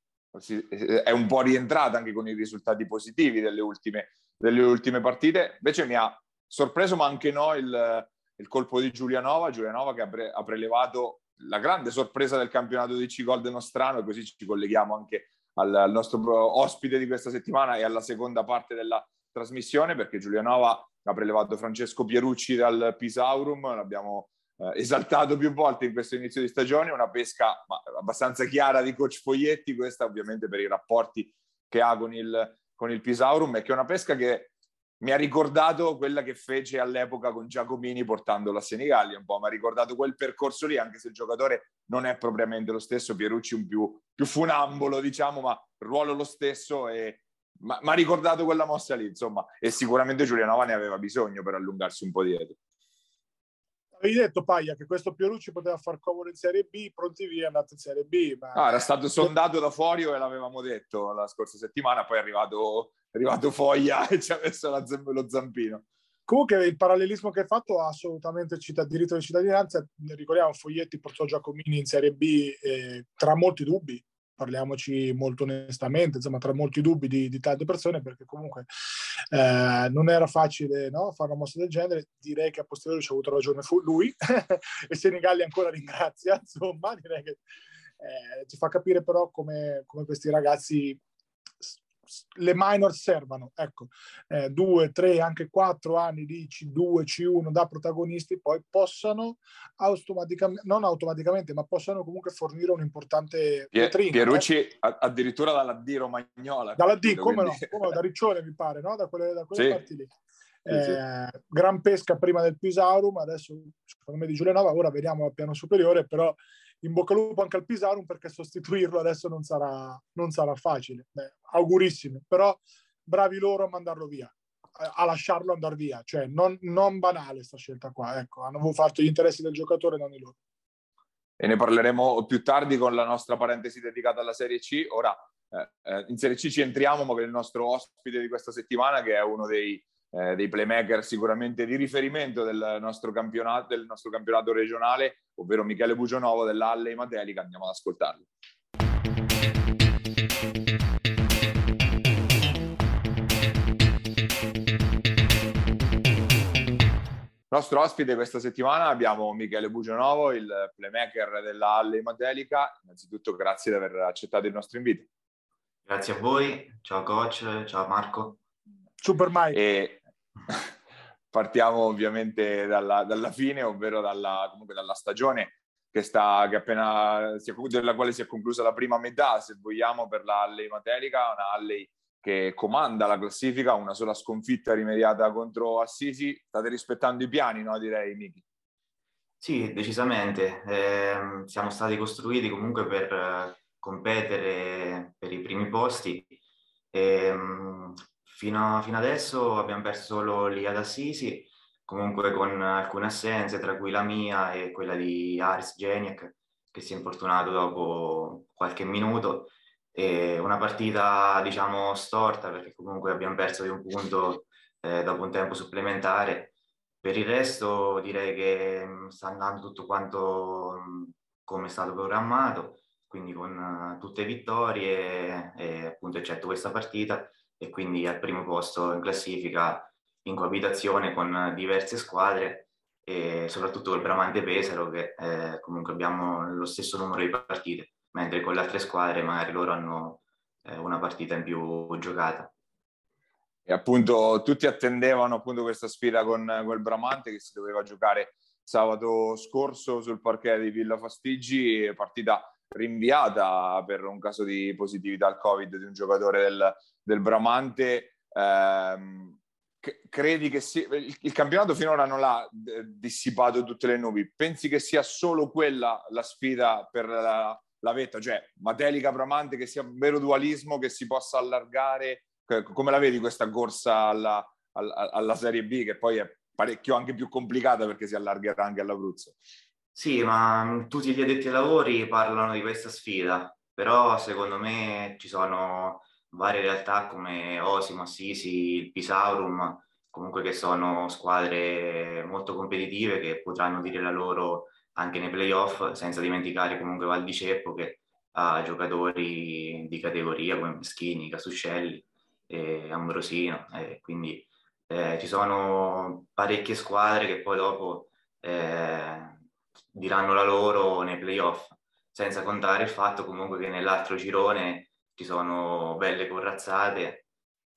è un po' rientrata anche con i risultati positivi delle ultime, delle ultime partite. Invece mi ha sorpreso, ma anche no, il, il colpo di Giulianova, Giulianova che ha, pre, ha, prelevato la grande sorpresa del campionato di C-Gold nostrano e così ci colleghiamo anche al, al nostro ospite di questa settimana e alla seconda parte della trasmissione perché Giulianova ha prelevato Francesco Pierucci dal Pisaurum, l'abbiamo eh, esaltato più volte in questo inizio di stagione, una pesca abbastanza chiara di coach Foglietti, questa ovviamente per i rapporti che ha con il, con il Pisaurum, e che è una pesca che mi ha ricordato quella che fece all'epoca con Giacomini portandolo a Senigallia un po', mi ha ricordato quel percorso lì, anche se il giocatore non è propriamente lo stesso, Pierucci un più, più funambolo, diciamo, ma ruolo lo stesso e mi ha ricordato quella mossa lì, insomma, e sicuramente Giulianova ne aveva bisogno per allungarsi un po' dietro. Avevi detto Paglia che questo Pierucci poteva far comodo in Serie B, pronti via, è andato in Serie B. Ma... Ah, era stato sondato da Forio e l'avevamo detto la scorsa settimana, poi è arrivato, è arrivato Foglia e ci ha messo la, lo zampino. Comunque il parallelismo che hai fatto ha assolutamente cittad- diritto di cittadinanza. Ricordiamo, Foglietti portò Giacomini in Serie B eh, tra molti dubbi, parliamoci molto onestamente, insomma, tra molti dubbi di, di tante persone, perché comunque eh, non era facile no, fare una mossa del genere. Direi che a posteriori ci ha avuto ragione fu lui e Senigalli ancora ringrazia, insomma, direi che eh, ci fa capire però come, come questi ragazzi le minor servano, ecco, eh, due, tre, anche quattro anni di C2, C1 da protagonisti, poi possano automaticamente, non automaticamente, ma possano comunque fornire un importante vetrina. Pierucci eh. addirittura dalla D romagnola. Dalla D, come quindi... no, come no, da Riccione mi pare, no? Da quelle, da quelle sì. parti lì. Eh, gran pesca prima del Pisaurum, adesso secondo me di Giulianova, ora vediamo al piano superiore, però in bocca al lupo anche al Pisarum perché sostituirlo adesso non sarà, non sarà facile. Beh, augurissime, però bravi loro a mandarlo via. a lasciarlo andare via. Cioè, non, non banale questa scelta qua. Ecco, hanno fatto gli interessi del giocatore, non i loro. E ne parleremo più tardi con la nostra parentesi dedicata alla Serie C. Ora, eh, eh in Serie C ci entriamo, ma con il nostro ospite di questa settimana, che è uno dei, eh, dei playmaker sicuramente di riferimento del nostro, campionato, del nostro campionato regionale, ovvero Michele Bugionovo dell'Alle Matelica. Andiamo ad ascoltarlo. Nostro ospite questa settimana abbiamo Michele Bugionovo, il playmaker della Halle Matelica. Innanzitutto grazie di aver accettato il nostro invito. Grazie a voi, ciao coach, ciao Marco. Super Mike. E partiamo ovviamente dalla, dalla fine, ovvero dalla, dalla stagione che sta, che appena, della quale si è conclusa la prima metà, se vogliamo, per la Halle Matelica, una Halle che comanda la classifica, una sola sconfitta rimediata contro Assisi. State rispettando i piani, no? Direi, Miki. Sì, decisamente. Eh, siamo stati costruiti comunque per eh, competere per i primi posti. Eh, fino, fino, adesso abbiamo perso solo lì ad Assisi, comunque con alcune assenze, tra cui la mia e quella di Aris Geniak, che si è infortunato dopo qualche minuto e una partita diciamo storta perché comunque abbiamo perso di un punto eh, dopo un tempo supplementare. Per il resto direi che mm, sta andando tutto quanto mm, come è stato programmato, quindi con uh, tutte vittorie, e, appunto eccetto questa partita, e quindi al primo posto in classifica in coabitazione con diverse squadre e soprattutto col Bramante Pesaro che eh, comunque abbiamo lo stesso numero di partite mentre con le altre squadre magari loro hanno eh, una partita in più giocata. E appunto tutti attendevano appunto questa sfida con, il Bramante che si doveva giocare sabato scorso sul parquet di Villa Fastigi, partita rinviata per un caso di positività al Covid di un giocatore del, del Bramante. Eh, credi che sia, il, campionato finora non ha dissipato tutte le nubi? Pensi che sia solo quella la sfida per la, la vetta, cioè Matelica Bramante che sia un vero dualismo che si possa allargare, come la vedi questa corsa alla, alla, alla Serie B che poi è parecchio anche più complicata perché si allargherà anche all'Abruzzo? Sì, ma tutti gli addetti ai lavori parlano di questa sfida, però secondo me ci sono varie realtà come Osimo, Assisi, il Pisaurum, comunque che sono squadre molto competitive che potranno dire la loro anche nei playoff, senza dimenticare comunque Val di Ceppo che ha giocatori di categoria come Meschini, Casuscelli e Ambrosino, e quindi eh, ci sono parecchie squadre che poi dopo eh, diranno la loro nei playoff, senza contare il fatto comunque che nell'altro girone ci sono belle corazzate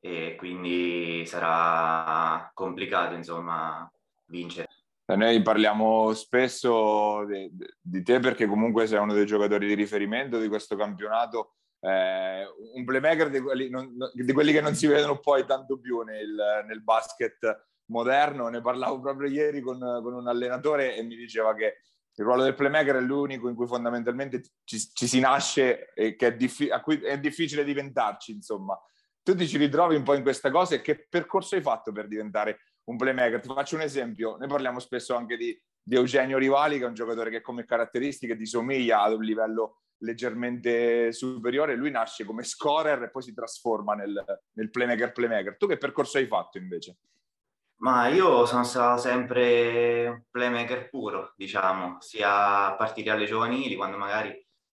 e quindi sarà complicato insomma vincere. Noi parliamo spesso di, di, te perché comunque sei uno dei giocatori di riferimento di questo campionato, eh, un playmaker di quelli, non, di quelli, che non si vedono poi tanto più nel, nel basket moderno. Ne parlavo proprio ieri con, con, un allenatore e mi diceva che il ruolo del playmaker è l'unico in cui fondamentalmente ci, ci si nasce e che è, diffi- a cui è difficile diventarci, insomma. Tu ti ci ritrovi un po' in questa cosa e che percorso hai fatto per diventare un playmaker. Ti faccio un esempio, noi parliamo spesso anche di, di Eugenio Rivali, che è un giocatore che come caratteristiche ti somiglia ad un livello leggermente superiore, lui nasce come scorer e poi si trasforma nel, nel playmaker playmaker. Tu che percorso hai fatto invece? Ma io sono stato sempre playmaker puro, diciamo, sia a partire alle giovanili, quando magari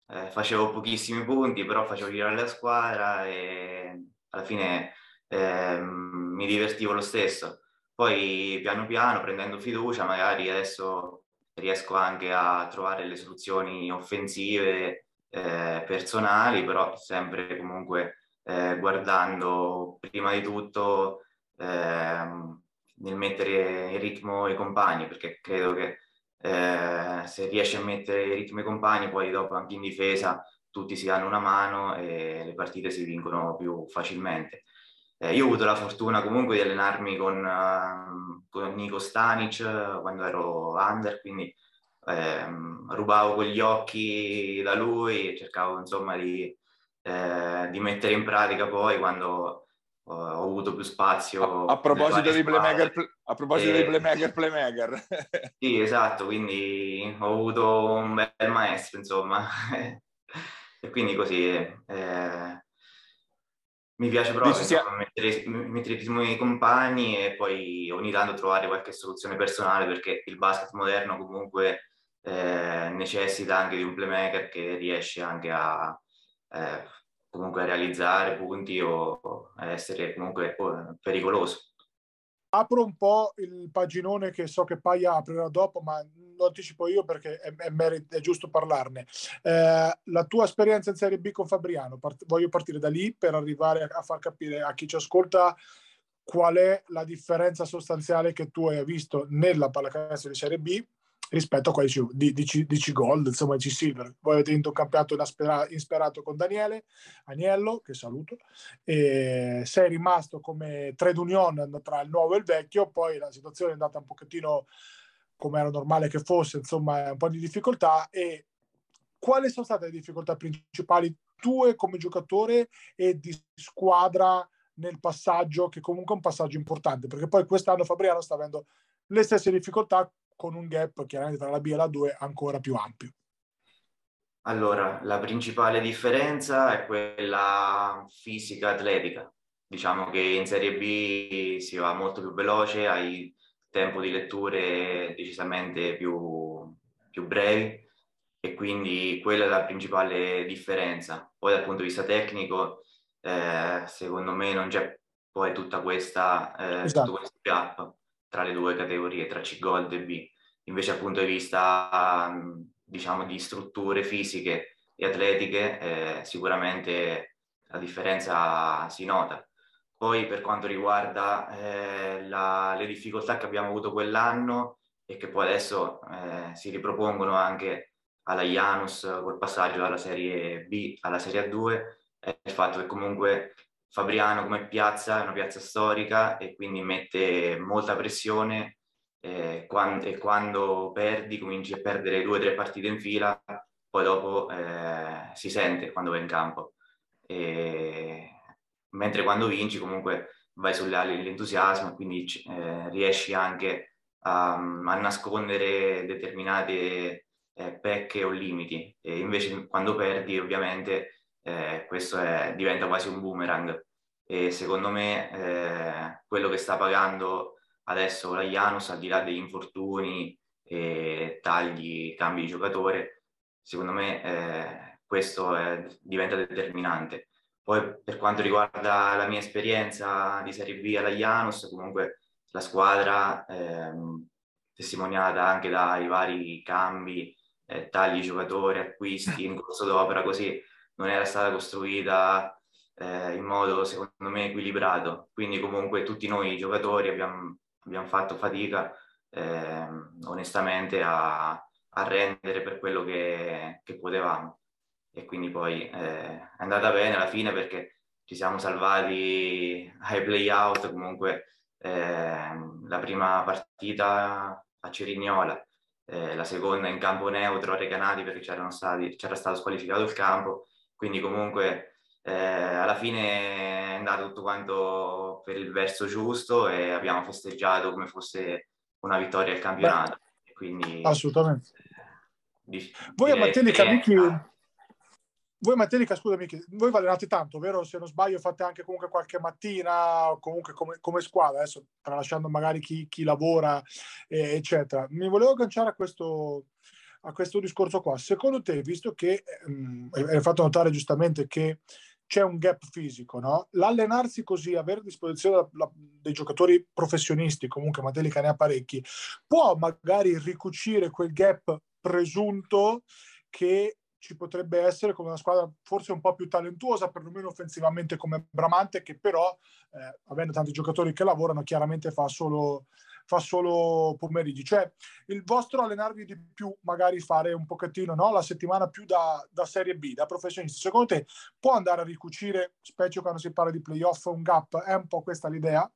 eh, facevo pochissimi punti, però facevo girare la squadra e alla fine eh, mi divertivo lo stesso. Poi piano piano, prendendo fiducia, magari adesso riesco anche a trovare le soluzioni offensive, eh, personali, però sempre comunque eh, guardando prima di tutto eh, nel mettere in ritmo i compagni, perché credo che eh, se riesci a mettere in ritmo i compagni, poi dopo anche in difesa tutti si danno una mano e le partite si vincono più facilmente. Eh, io ho avuto la fortuna comunque di allenarmi con, uh, con Nico Stanic uh, quando ero under, quindi ehm, rubavo quegli occhi da lui e cercavo insomma di, eh, di, mettere in pratica poi quando ho, ho avuto più spazio. A, a proposito, di playmaker, a proposito e... di playmaker, playmaker. sì, esatto, quindi ho avuto un bel maestro, insomma. e quindi così eh, mi piace proprio sia... mettere, mettere i miei compagni e poi ogni tanto trovare qualche soluzione personale perché il basket moderno comunque eh, necessita anche di un playmaker che riesce anche a eh, comunque a realizzare punti o essere comunque pericoloso. Apro un po' il paginone che so che Paia aprirà dopo, ma lo anticipo io perché è, è, merit, è giusto parlarne. Eh, la tua esperienza in Serie B con Fabriano, part- voglio partire da lì per arrivare a, a far capire a chi ci ascolta qual è la differenza sostanziale che tu hai visto nella pallacanestro di Serie B rispetto a quelli di, di, di C-Gold, insomma di C-Silver. Voi avete vinto un campionato insperato con Daniele Agnello, che saluto, e sei rimasto come trade union tra il nuovo e il vecchio, poi la situazione è andata un pochettino come era normale che fosse, insomma un po' di difficoltà e quali sono state le difficoltà principali tue come giocatore e di squadra nel passaggio, che comunque è un passaggio importante, perché poi quest'anno Fabriano sta avendo le stesse difficoltà con un gap chiaramente tra la B e la 2 ancora più ampio. Allora, la principale differenza è quella fisica atletica. Diciamo che in Serie B si va molto più veloce, hai tempo di letture decisamente più, più brevi e quindi quella è la principale differenza. Poi dal punto di vista tecnico, eh, secondo me non c'è poi tutta questa, eh, esatto. questo gap tra le due categorie, tra C Gold e B. Invece dal punto di vista diciamo di strutture fisiche e atletiche eh, sicuramente la differenza si nota. Poi per quanto riguarda eh, la, le difficoltà che abbiamo avuto quell'anno e che poi adesso eh, si ripropongono anche alla Janus col passaggio dalla Serie B alla Serie A2, è il fatto che comunque Fabriano come piazza è una piazza storica e quindi mette molta pressione eh, quando, e quando perdi cominci a perdere due o tre partite in fila, poi dopo eh, si sente quando vai in campo. E, mentre quando vinci comunque vai sulle ali dell'entusiasmo quindi eh, riesci anche a, a nascondere determinate eh, pecche o limiti. E invece quando perdi ovviamente eh, questo è, diventa quasi un boomerang e secondo me eh, quello che sta pagando adesso la Janus al di là degli infortuni e tagli, cambi di giocatore, secondo me eh, questo è, diventa determinante. Poi per quanto riguarda la mia esperienza di Serie B alla Janus, comunque la squadra, ehm, testimoniata anche dai vari cambi, eh, tagli giocatori, acquisti in corso d'opera, così non era stata costruita eh, in modo secondo me equilibrato. Quindi comunque tutti noi giocatori abbiamo, abbiamo fatto fatica eh, onestamente a, a, rendere per quello che, che potevamo. E quindi poi eh, è andata bene alla fine perché ci siamo salvati ai play-out comunque ehm, la prima partita a Cerignola, eh, la seconda in campo neutro a Recanati perché c'era stato squalificato il campo quindi comunque eh, alla fine è andato tutto quanto per il verso giusto e abbiamo festeggiato come fosse una vittoria al campionato. Beh, quindi, assolutamente. Di, voi a Mattenica, Michi, voi Mattenica, scusami, voi allenate tanto, vero? Se non sbaglio fate anche comunque qualche mattina o comunque come, come squadra, adesso tralasciando magari chi, chi lavora, eh, eccetera. Mi volevo agganciare a questo, a questo discorso qua. Secondo te, visto che ehm, hai fatto notare giustamente che c'è un gap fisico, no? l'allenarsi così, avere a disposizione la, la, dei giocatori professionisti, comunque Matelica ne ha parecchi, può magari ricucire quel gap presunto che ci potrebbe essere come una squadra forse un po' più talentuosa, perlomeno offensivamente come Bramante, che però, eh, avendo tanti giocatori che lavorano, chiaramente fa solo, fa solo pomeriggi. Cioè, il vostro allenarvi di più, magari fare un pochettino no? la settimana più da, da Serie B, da professionisti, secondo te può andare a ricucire, specie quando si parla di playoff, un gap? È un po' questa l'idea?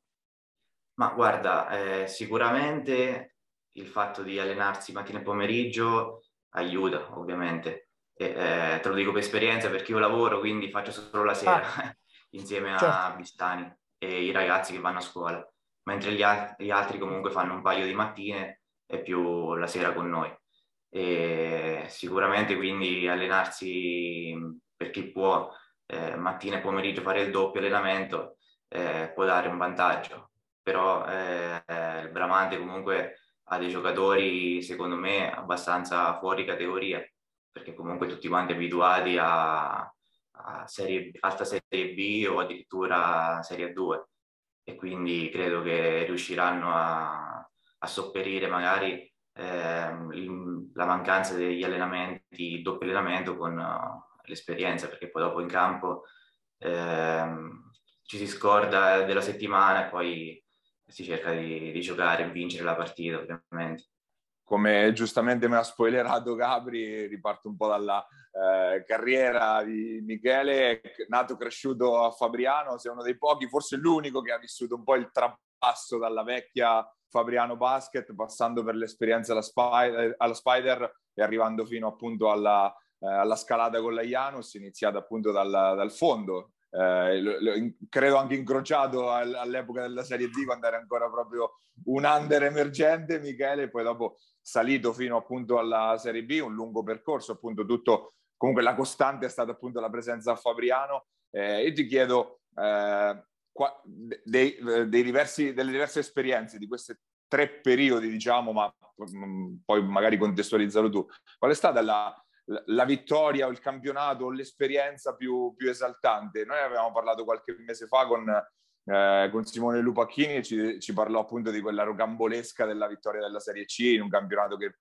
Ma guarda, eh, sicuramente il fatto di allenarsi mattina e pomeriggio aiuta, ovviamente e, eh, te lo dico per esperienza perché io lavoro, quindi faccio solo la sera ah. insieme certo. a Bistani. E, e i ragazzi che vanno a scuola, mentre gli, al- gli altri comunque fanno un paio di mattine e più la sera con noi. E sicuramente quindi allenarsi per chi può eh, mattina e pomeriggio fare il doppio allenamento eh, può dare un vantaggio, però eh, il Bramante comunque ha dei giocatori secondo me abbastanza fuori categoria, perché comunque tutti quanti abituati a, a serie, alta Serie B o addirittura Serie 2 e quindi credo che riusciranno a, a sopperire magari eh, la mancanza degli allenamenti, doppio allenamento con uh, l'esperienza, perché poi dopo in campo eh, ci si scorda della settimana e poi si cerca di, di giocare e vincere la partita, ovviamente come giustamente mi ha spoilerato Gabri, riparto un po' dalla eh, carriera di Michele, nato e cresciuto a Fabriano, sei uno dei pochi, forse l'unico che ha vissuto un po' il trapasso dalla vecchia Fabriano Basket, passando per l'esperienza alla Spider, alla Spider e arrivando fino appunto alla, eh, alla scalata con la Janus, iniziata appunto dal, dal fondo. Eh, lo, lo, credo anche incrociato all'epoca della Serie D quando era ancora proprio un under emergente Michele e poi dopo salito fino appunto alla Serie B, un lungo percorso appunto tutto comunque la costante è stata appunto la presenza a Fabriano eh, io ti chiedo eh, qua, dei, dei diversi, delle diverse esperienze di questi tre periodi diciamo ma mh, mm, poi magari contestualizzalo tu qual è stata la, la vittoria o il campionato o l'esperienza più, più, esaltante. Noi avevamo parlato qualche mese fa con, eh, con Simone Lupacchini ci, ci, parlò appunto di quella rocambolesca della vittoria della Serie C in un campionato che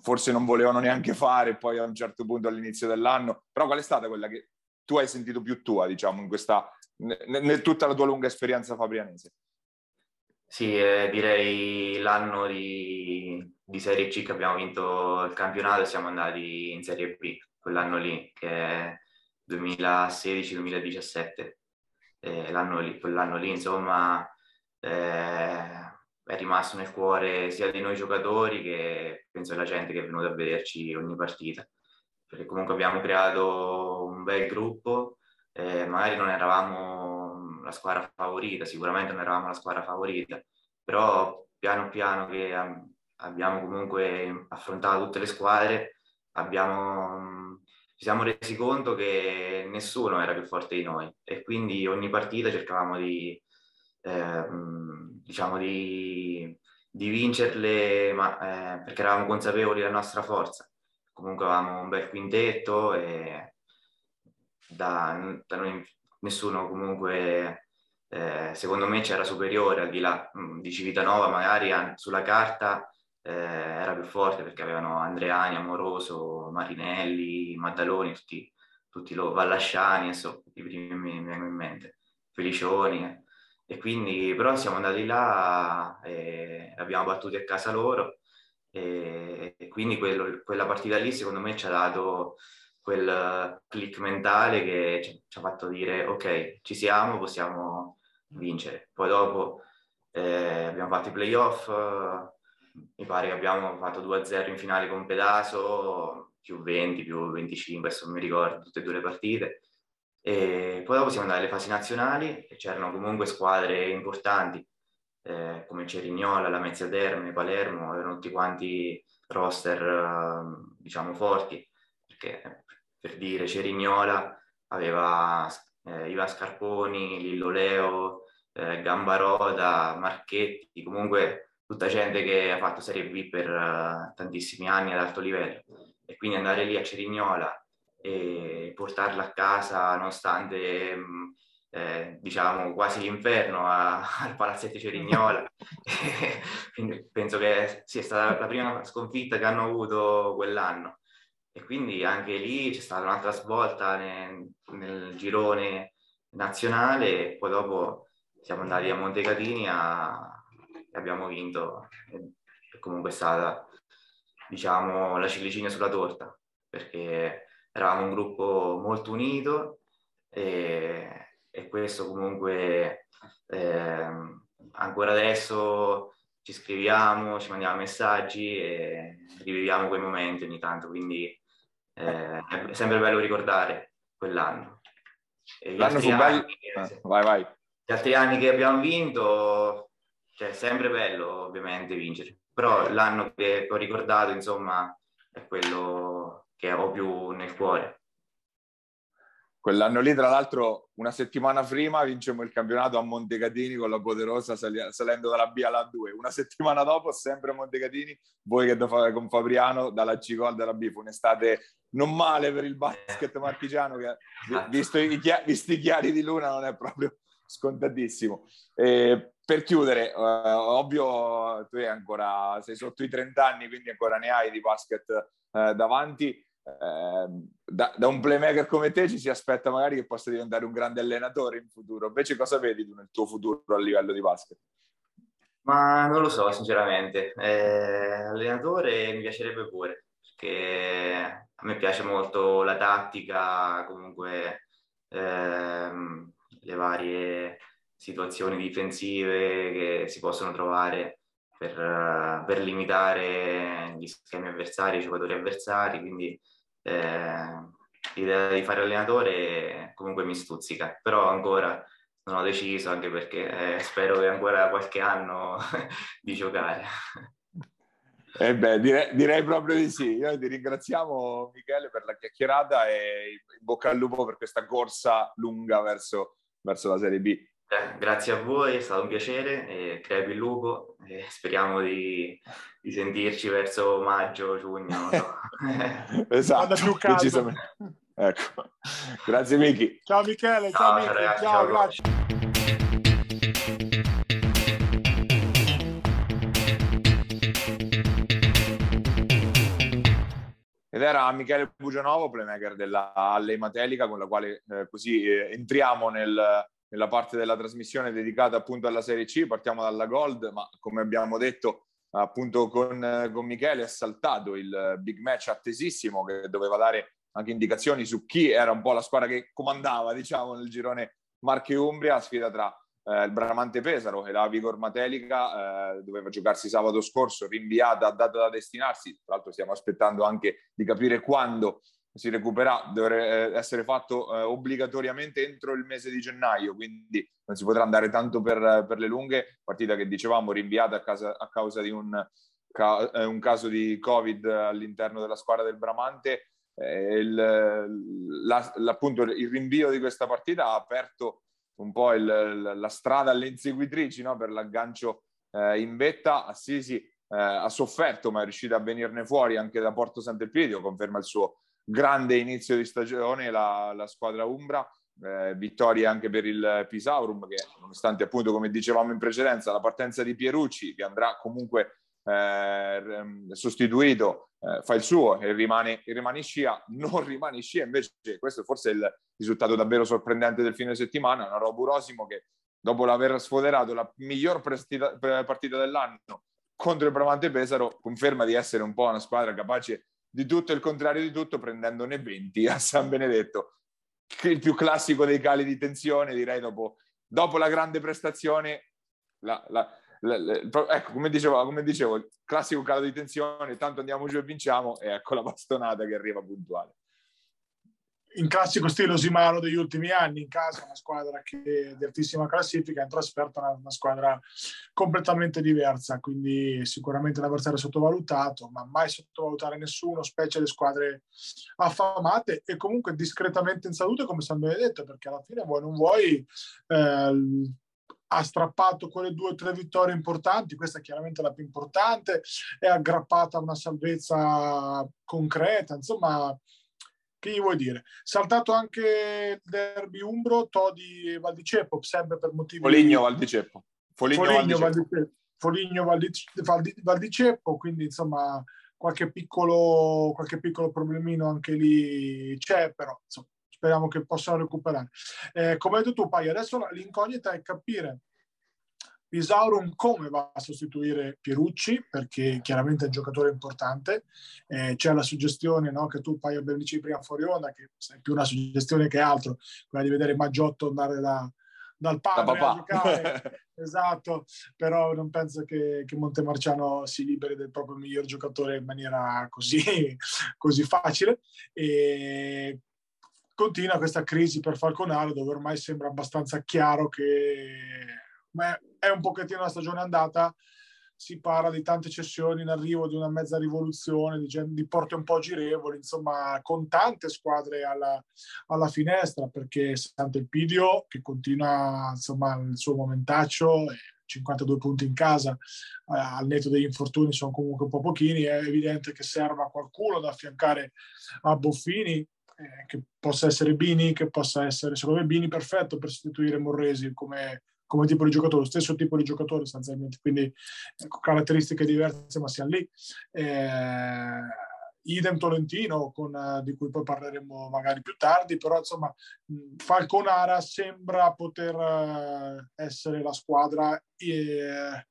forse non volevano neanche fare poi a un certo punto all'inizio dell'anno. Però qual è stata quella che tu hai sentito più tua, diciamo, in questa, nel, tutta la tua lunga esperienza fabrianese? Sì, eh, direi l'anno di, di, Serie C che abbiamo vinto il campionato e siamo andati in Serie B, quell'anno lì, che è 2016-2017. Eh, l'anno lì, quell'anno lì, insomma, eh, è rimasto nel cuore sia di noi giocatori che penso della gente che è venuta a vederci ogni partita. Perché comunque abbiamo creato un bel gruppo, eh, magari non eravamo la squadra favorita, sicuramente non eravamo la squadra favorita, però piano piano che abbiamo comunque affrontato tutte le squadre, abbiamo, ci siamo resi conto che nessuno era più forte di noi e quindi ogni partita cercavamo di, eh, diciamo di, di vincerle ma, eh, perché eravamo consapevoli della nostra forza. Comunque avevamo un bel quintetto e da, da noi nessuno comunque eh, secondo me c'era superiore al di là mm, di Civitanova magari sulla carta eh, era più forte perché avevano Andreani, Amoroso, Marinelli, Maddaloni, tutti, tutti loro, Vallasciani, adesso i primi mi, vengono in mente, Felicioni. E quindi però siamo andati là e abbiamo battuto a casa loro e, e quindi quello, quella partita lì secondo me ci ha dato quel click mentale che ci, ci ha fatto dire ok, ci siamo, possiamo vincere. Poi dopo eh, abbiamo fatto i playoff, mi pare che abbiamo fatto 2-0 in finale con Pedaso, più 20, più 25, adesso non mi ricordo, tutte e due le partite. E poi dopo siamo andati alle fasi nazionali e c'erano comunque squadre importanti eh, come Cerignola, la Mezzia Terme, Palermo, erano tutti quanti roster eh, diciamo forti perché per dire Cerignola aveva eh, Ivan Scarponi, Lillo Leo, eh, Gambaroda, Marchetti, comunque tutta gente che ha fatto Serie B per uh, tantissimi anni ad alto livello e quindi andare lì a Cerignola e portarla a casa nonostante mh, eh, diciamo quasi l'inferno a, al palazzetto Cerignola. Quindi penso che sia stata la prima sconfitta che hanno avuto quell'anno. E quindi anche lì c'è stata un'altra svolta nel, nel girone nazionale e poi dopo siamo andati a Montecatini a, abbiamo vinto e comunque è stata diciamo la ciliegina sulla torta perché eravamo un gruppo molto unito e, e questo comunque eh, ancora adesso ci scriviamo, ci mandiamo messaggi e riviviamo quei momenti ogni tanto, quindi eh, è sempre bello ricordare quell'anno. E L'anno fu bello. Eh, vai, vai. Gli Gli altri anni che abbiamo vinto, cioè è sempre bello ovviamente vincere, però l'anno che ho ricordato insomma è quello che ho più nel cuore. Quell'anno lì, tra l'altro, una settimana prima vincemmo il campionato a Montecatini con la Poderosa salendo dalla B alla 2. Una settimana dopo, sempre a Montecatini, voi che con Fabriano dalla C gol dalla B. Fu un'estate non male per il basket marchigiano che, visto i, visti i chiari di luna, non è proprio scontatissimo. E per chiudere, eh, ovvio, tu hai ancora, sei sotto i 30 anni, quindi ancora ne hai di basket eh, davanti Ehm, da, da, un playmaker come te ci si aspetta magari che possa diventare un grande allenatore in futuro. Invece cosa vedi tu nel tuo futuro a livello di basket? Ma non lo so, sinceramente. Eh, allenatore mi piacerebbe pure, perché a me piace molto la tattica, comunque ehm, le varie situazioni difensive che si possono trovare per, per limitare gli schemi avversari, i giocatori avversari, quindi eh, l'idea di fare allenatore comunque mi stuzzica, però ancora non ho deciso anche perché eh, spero che ancora qualche anno di giocare. Eh beh, direi, direi, proprio di sì. Io ti ringraziamo Michele per la chiacchierata e in bocca al lupo per questa corsa lunga verso, verso la Serie B. Eh, grazie a voi, è stato un piacere, e crepi il lupo e speriamo di, di sentirci verso maggio, giugno. No? esatto, più decisamente. Ecco. Grazie Miki. Ciao Michele, ciao, ciao Miki, ragazzi, ciao, ciao grazie. Ed era Michele Bugianovo, playmaker della Alley Matelica, con la quale eh, così eh, entriamo nel, nella parte della trasmissione dedicata appunto alla Serie C. Partiamo dalla Gold, ma come abbiamo detto appunto con, con Michele è saltato il big match attesissimo che doveva dare anche indicazioni su chi era un po' la squadra che comandava diciamo nel girone Marche Umbria, sfida tra eh, il Bramante Pesaro e la Vigor Matelica, eh, doveva giocarsi sabato scorso, rinviata, data da destinarsi, tra l'altro stiamo aspettando anche di capire quando si recupera, dovrebbe eh, essere fatto eh, obbligatoriamente entro il mese di gennaio, quindi non si potrà andare tanto per, per le lunghe, partita che dicevamo rinviata a, casa, a causa di un, ca, eh, un, caso di Covid all'interno della squadra del Bramante. Eh, il, la, appunto, il rinvio di questa partita ha aperto un po' il, la strada alle inseguitrici no? per l'aggancio eh, in vetta. Assisi ha sofferto, ma è riuscita a venirne fuori anche da Porto Sant'Elpidio, conferma il suo grande inizio di stagione la, la squadra Umbra, eh, vittorie anche per il Pisaurum che nonostante appunto come dicevamo in precedenza la partenza di Pierucci che andrà comunque eh, sostituito eh, fa il suo e rimane, e rimane scia, non rimane scia invece questo forse è il risultato davvero sorprendente del fine settimana, una Robu Rosimo che dopo l'aver sfoderato la miglior partita, partita dell'anno contro il Bramante Pesaro conferma di essere un po' una squadra capace di tutto il contrario di tutto prendendone 20 a San Benedetto. Il più classico dei cali di tensione, direi, dopo, dopo la grande prestazione, la, la, la, ecco, come dicevo, come dicevo, classico calo di tensione, tanto andiamo giù e vinciamo, e ecco la bastonata che arriva puntuale in classico stile Osimaro degli ultimi anni, in casa una squadra che di altissima classifica, in trasferta una, una squadra completamente diversa, quindi sicuramente un avversario sottovalutato, ma mai sottovalutare nessuno, specie le squadre affamate e comunque discretamente in salute come San Benedetto, perché alla fine vuoi non vuoi... Eh, ha strappato quelle due o tre vittorie importanti, questa è chiaramente la più importante, è aggrappata a una salvezza concreta, insomma che gli vuoi dire? Saltato anche il derby Umbro, Todi e Valdiceppo, sempre per motivi... Foligno Valdiceppo. Foligno, Foligno Valdiceppo. Foligno Valdiceppo, Valdiceppo, quindi insomma qualche piccolo, qualche piccolo problemino anche lì c'è, però insomma, speriamo che possano recuperare. Eh, come hai detto tu, Pai, adesso l'incognita è capire Pisaurum come va a sostituire Pierucci, perché chiaramente è un giocatore importante. Eh, c'è la suggestione no, che tu abbiamo dicevi prima fuori onda, che è più una suggestione che altro, quella di vedere Maggiotto andare da, dal padre a giocare. esatto, però non penso che, che, Montemarciano si liberi del proprio miglior giocatore in maniera così, così facile. E continua questa crisi per Falconaro dove ormai sembra abbastanza chiaro che è un pochettino la stagione andata si parla di tante cessioni in arrivo, di una mezza rivoluzione, di, di porte un po' girevoli, insomma, con tante squadre alla, alla finestra, perché Sant'Elpidio, che continua insomma, il suo momentaccio, 52 punti in casa, eh, al netto degli infortuni sono comunque un po' pochini, è evidente che serva qualcuno da affiancare a Boffini, eh, che possa essere Bini, che possa essere, secondo me Bini perfetto per sostituire Morresi come come tipo di giocatore, lo stesso tipo di giocatore sostanzialmente, quindi ecco, caratteristiche diverse, ma siamo lì. Eh, idem Tolentino, con, uh, di cui poi parleremo magari più tardi, però insomma Falconara sembra poter uh, essere la squadra eh,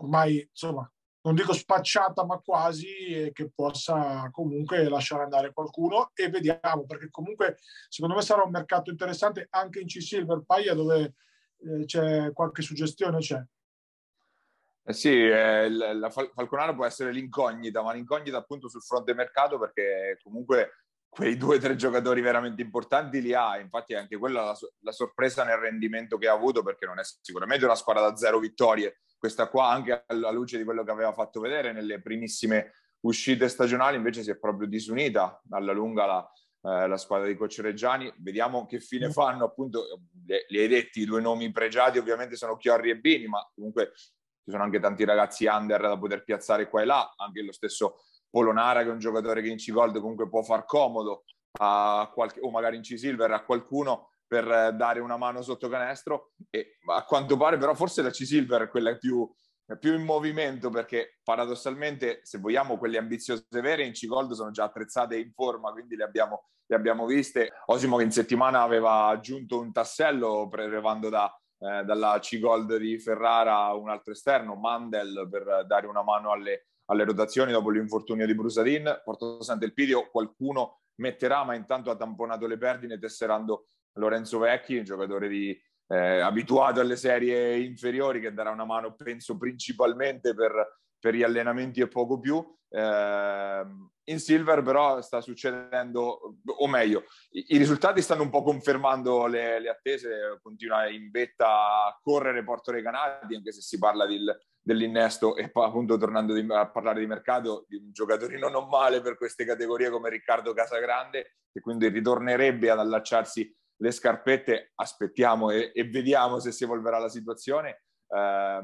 ormai insomma non dico spacciata ma quasi che possa comunque lasciare andare qualcuno e vediamo perché comunque secondo me sarà un mercato interessante anche in C-Silver Paglia dove eh, c'è qualche suggestione? C'è. Eh sì, eh, la Falconara può essere l'incognita, ma l'incognita appunto sul fronte mercato perché comunque quei due o tre giocatori veramente importanti li ha, infatti è anche quella la, la, sorpresa nel rendimento che ha avuto perché non è sicuramente una squadra da zero vittorie, questa qua anche alla luce di quello che aveva fatto vedere nelle primissime uscite stagionali invece si è proprio disunita alla lunga la, eh, la squadra di Coach Reggiani. Vediamo che fine mm. fanno, appunto, li hai detti, i due nomi pregiati ovviamente sono Chiorri e Bini, ma comunque ci sono anche tanti ragazzi under da poter piazzare qua e là, anche lo stesso Polonara che è un giocatore che in C-Gold comunque può far comodo a qualche, o magari in C-Silver a qualcuno per dare una mano sotto canestro e a quanto pare però forse la C-Silver è quella più più in movimento perché paradossalmente se vogliamo quelle ambiziose vere in C-Gold sono già attrezzate in forma quindi le abbiamo, le abbiamo viste. Osimo che in settimana aveva aggiunto un tassello prelevando da, eh, dalla C-Gold di Ferrara un altro esterno Mandel per dare una mano alle, alle rotazioni dopo l'infortunio di Brusadin Porto Sant'Elpidio qualcuno metterà ma intanto ha tamponato le perdine tesserando Lorenzo Vecchi un giocatore di eh, abituato alle serie inferiori che darà una mano, penso, principalmente per, per gli allenamenti e poco più. Eh, in Silver però sta succedendo, o meglio, i, i risultati stanno un po' confermando le, le, attese, continua in vetta a correre Porto Recanati, anche se si parla di, dell'innesto e appunto tornando di, a parlare di mercato, di un giocatorino non male per queste categorie come Riccardo Casagrande, che quindi ritornerebbe ad allacciarsi le scarpette, aspettiamo e, e vediamo se si evolverà la situazione. Eh,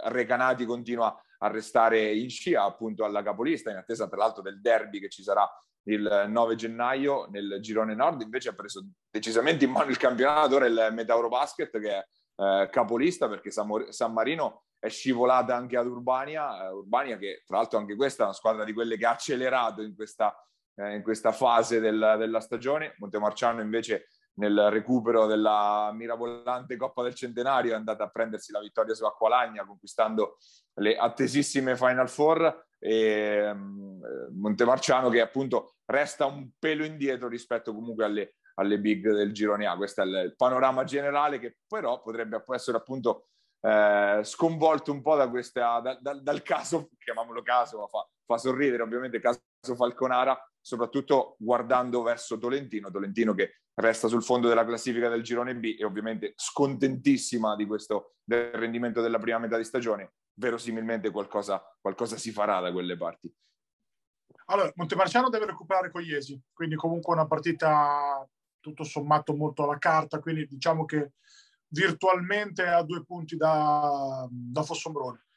Recanati continua a restare in scia appunto alla capolista, in attesa tra l'altro del derby che ci sarà il 9 gennaio nel girone nord, invece ha preso decisamente in mano il campionato, ora il Metauro Basket che è eh, capolista perché San Marino è scivolata anche ad Urbania, eh, Urbania che tra l'altro anche questa è una squadra di quelle che ha accelerato in questa, eh, in questa fase del, della stagione, Montemarciano invece nel recupero della mirabolante Coppa del Centenario è andata a prendersi la vittoria su Acqualagna conquistando le attesissime Final Four e um, Montemarciano che appunto resta un pelo indietro rispetto comunque alle, alle big del girone A. Questo è il panorama generale che però potrebbe essere appunto eh, sconvolto un po' da questa, da, da, dal caso, chiamiamolo caso, ma fa, fa sorridere ovviamente, caso Falconara, soprattutto guardando verso Tolentino, Tolentino che resta sul fondo della classifica del girone B e ovviamente scontentissima di questo del rendimento della prima metà di stagione, verosimilmente qualcosa, qualcosa si farà da quelle parti. Allora, Montemarciano deve recuperare Cogliesi, quindi comunque una partita tutto sommato molto alla carta, quindi diciamo che virtualmente a due punti da, da Fossombrone.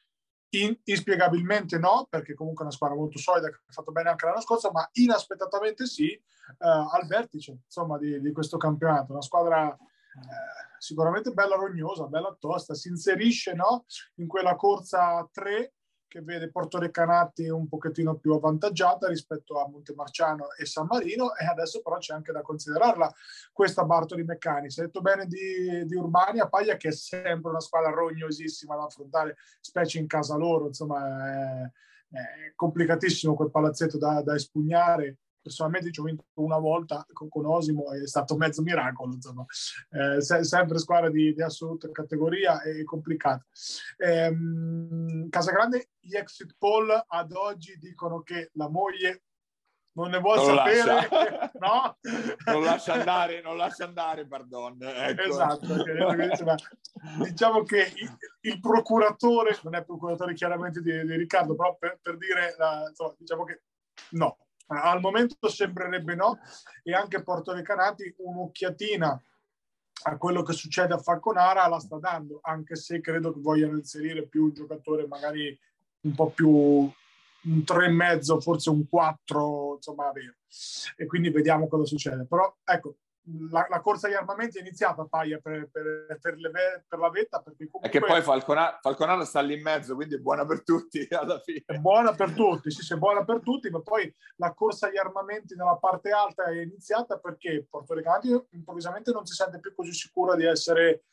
In, inspiegabilmente no, perché comunque è una squadra molto solida che ha fatto bene anche l'anno scorso, ma inaspettatamente sì, eh, al vertice insomma, di, di, questo campionato. Una squadra eh, sicuramente bella rognosa, bella tosta, si inserisce no, in quella corsa a tre che vede Porto Recanati un pochettino più avvantaggiata rispetto a Montemarciano e San Marino e adesso però c'è anche da considerarla questa Bartoli Meccani. Si è detto bene di, di Urbania, Paglia che è sempre una squadra rognosissima da affrontare, specie in casa loro, insomma è, è complicatissimo quel palazzetto da, da espugnare personalmente ci ho vinto una volta con, con Osimo, è stato mezzo miracolo, insomma, eh, se, sempre squadra di, di, assoluta categoria e complicata. Ehm, Casagrande, gli exit poll ad oggi dicono che la moglie non ne vuol non sapere, lascia. no? non lascia andare, non lascia andare, pardon. Ecco. Esatto, diciamo che il, il, procuratore, non è procuratore chiaramente di, di Riccardo, però per, per dire, la, insomma, diciamo che no, al momento sembrerebbe no, e anche Porto Recanati un'occhiatina a quello che succede a Falconara la sta dando, anche se credo che vogliano inserire più un giocatore magari un po' più un 3,5, forse un 4, insomma, vero. E quindi vediamo cosa succede. Però ecco, la, la, corsa agli armamenti è iniziata Paglia per, per, per, le, per la vetta perché comunque... è che poi Falconara, Falconara, sta lì in mezzo quindi è buona per tutti alla fine. È buona per tutti sì, sì, è buona per tutti ma poi la corsa agli armamenti nella parte alta è iniziata perché Porto Recanato improvvisamente non si sente più così sicura di essere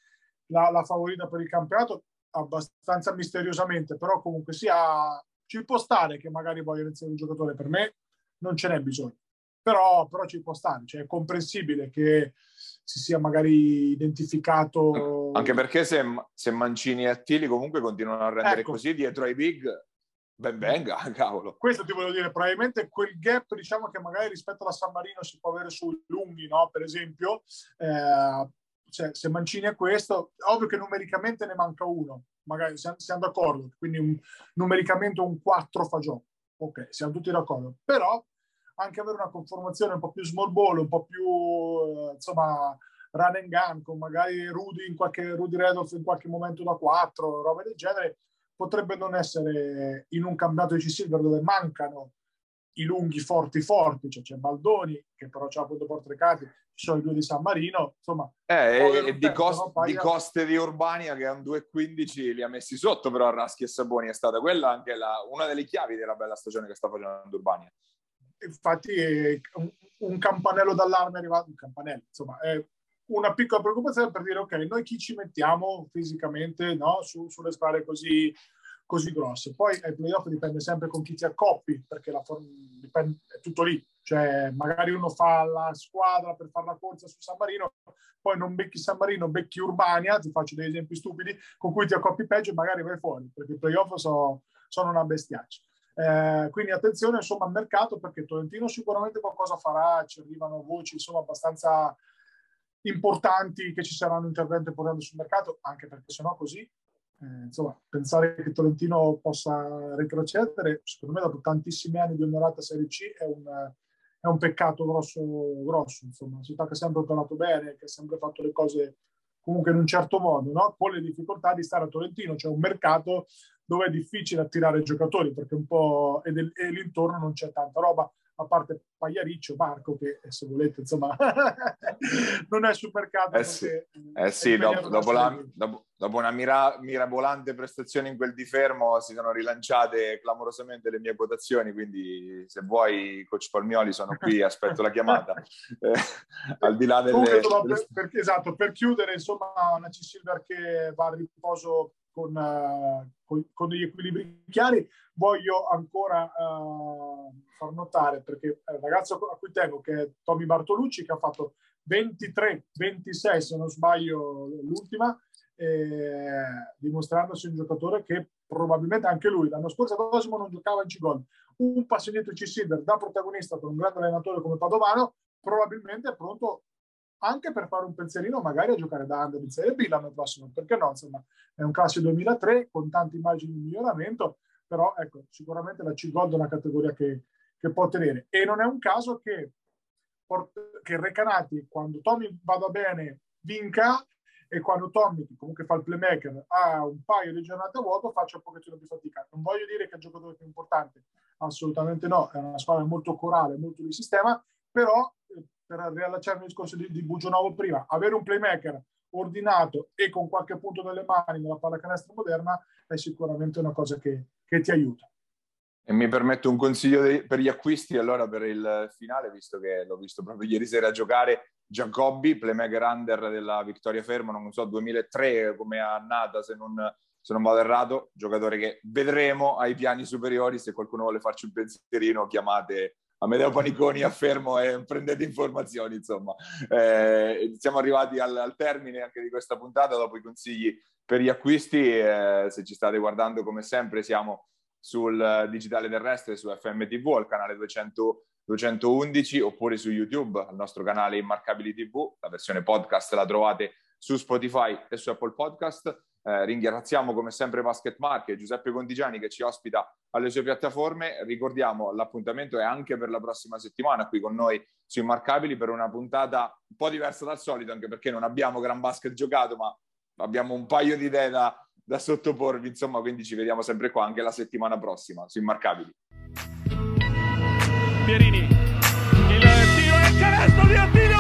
la, la favorita per il campionato abbastanza misteriosamente però comunque sia ci può stare che magari voglia iniziare un giocatore per me non ce n'è bisogno però, però ci può stare, cioè è comprensibile che si sia magari identificato... Anche perché se, se Mancini e Attili comunque continuano a rendere ecco. così dietro ai big, ben venga, cavolo. Questo ti voglio dire, probabilmente quel gap, diciamo che magari rispetto alla San Marino si può avere sui lunghi, no? Per esempio, eh, cioè, se Mancini è questo, ovvio che numericamente ne manca uno, magari siamo, siamo d'accordo, quindi un, numericamente un 4 fa gioco. Ok, siamo tutti d'accordo. Però anche avere una conformazione un po' più small ball, un po' più eh, insomma run and gun, con magari Rudy, in qualche, Rudy Redolf in qualche momento da 4, roba del genere, potrebbe non essere in un campionato di C-Silver dove mancano i lunghi forti forti, cioè c'è Baldoni che però c'ha appunto Portrecati, ci sono i due di San Marino, insomma... Eh, e, di, cost, no? di, Coste di Urbania che è un 2,15 li ha messi sotto però a Raschi e Saboni è stata quella anche la, una delle chiavi della bella stagione che sta facendo Urbania infatti un, un, campanello d'allarme è arrivato, un campanello, insomma, è una piccola preoccupazione per dire ok, noi chi ci mettiamo fisicamente no, su, sulle squadre così, così grosse. Poi ai playoff dipende sempre con chi ti accoppi, perché la form- dipende, è tutto lì. Cioè, magari uno fa la squadra per fare la corsa su San Marino, poi non becchi San Marino, becchi Urbania, ti faccio degli esempi stupidi, con cui ti accoppi peggio e magari vai fuori, perché i playoff so, sono una bestiaccia. Eh, quindi attenzione insomma al mercato perché Tolentino sicuramente qualcosa farà, ci arrivano voci insomma abbastanza importanti che ci saranno interventi importanti sul mercato, anche perché sennò così, eh, insomma, pensare che Tolentino possa retrocedere, secondo me dopo tantissimi anni di onorata Serie C è un, è un peccato grosso, grosso, insomma, una città che ha sempre operato bene, che ha sempre fatto le cose comunque in un certo modo, no? con le difficoltà di stare a Tolentino, c'è cioè un mercato dove è difficile attirare giocatori perché un po' e, del, e l'intorno non c'è tanta roba a parte Pagliariccio, Marco che se volete insomma non è supercato eh sì, eh sì dopo, dopo, la, dopo, dopo, una mira, mirabolante prestazione in quel di fermo si sono rilanciate clamorosamente le mie quotazioni quindi se vuoi coach Palmioli sono qui aspetto la chiamata. Eh, al di là delle, Comunque, delle... Per, per, esatto, per chiudere insomma una C-Silver che va a riposo con, uh, con, con, degli equilibri chiari, voglio ancora uh, far notare, perché il ragazzo a cui tengo, che è Tommy Bartolucci, che ha fatto 23-26, se non sbaglio, l'ultima, eh, dimostrandosi un giocatore che probabilmente anche lui l'anno scorso a Cosimo non giocava in C-Gol. Un passo indietro C-Silver da protagonista per un grande allenatore come Padovano, probabilmente è pronto anche per fare un pensierino magari a giocare da under in Serie B l'anno prossimo, perché no? Insomma, è un classe 2003 con tante immagini di miglioramento, però ecco, sicuramente la C-Gold è una categoria che, che, può tenere. E non è un caso che, che Recanati, quando Tommy vada bene, vinca e quando Tommy, che comunque fa il playmaker, ha un paio di giornate a vuoto, faccia un pochettino più fatica. Non voglio dire che è il giocatore più importante, assolutamente no, è una squadra molto corale, molto di sistema, però per riallacciarmi al discorso di, di Bugionovo prima, avere un playmaker ordinato e con qualche punto nelle mani nella pallacanestro moderna è sicuramente una cosa che, che ti aiuta. E mi permetto un consiglio de- per gli acquisti allora per il finale, visto che l'ho visto proprio ieri sera giocare, Giacobbi, playmaker under della Vittoria Fermo, non so, 2003 come annata se non, se non vado errato, giocatore che vedremo ai piani superiori, se qualcuno vuole farci un pensierino chiamate Amedeo Paniconi affermo e prendete informazioni, insomma. Eh, siamo arrivati al, al, termine anche di questa puntata dopo i consigli per gli acquisti. Eh, se ci state guardando come sempre siamo sul digitale terrestre, su FMTV, al canale 200 211 oppure su YouTube al nostro canale Immarcabili TV. La versione podcast la trovate su Spotify e su Apple Podcast. Eh, Ringraziamo come sempre Basket Market Giuseppe Contigiani che ci ospita alle sue piattaforme. Ricordiamo l'appuntamento è anche per la prossima settimana qui con noi su Immarcabili per una puntata un po' diversa dal solito, anche perché non abbiamo gran basket giocato, ma abbiamo un paio di idee da, da sottoporvi. Insomma, quindi ci vediamo sempre qua anche la settimana prossima su Immarcabili. Pierini, il tiro è canestro di Attila!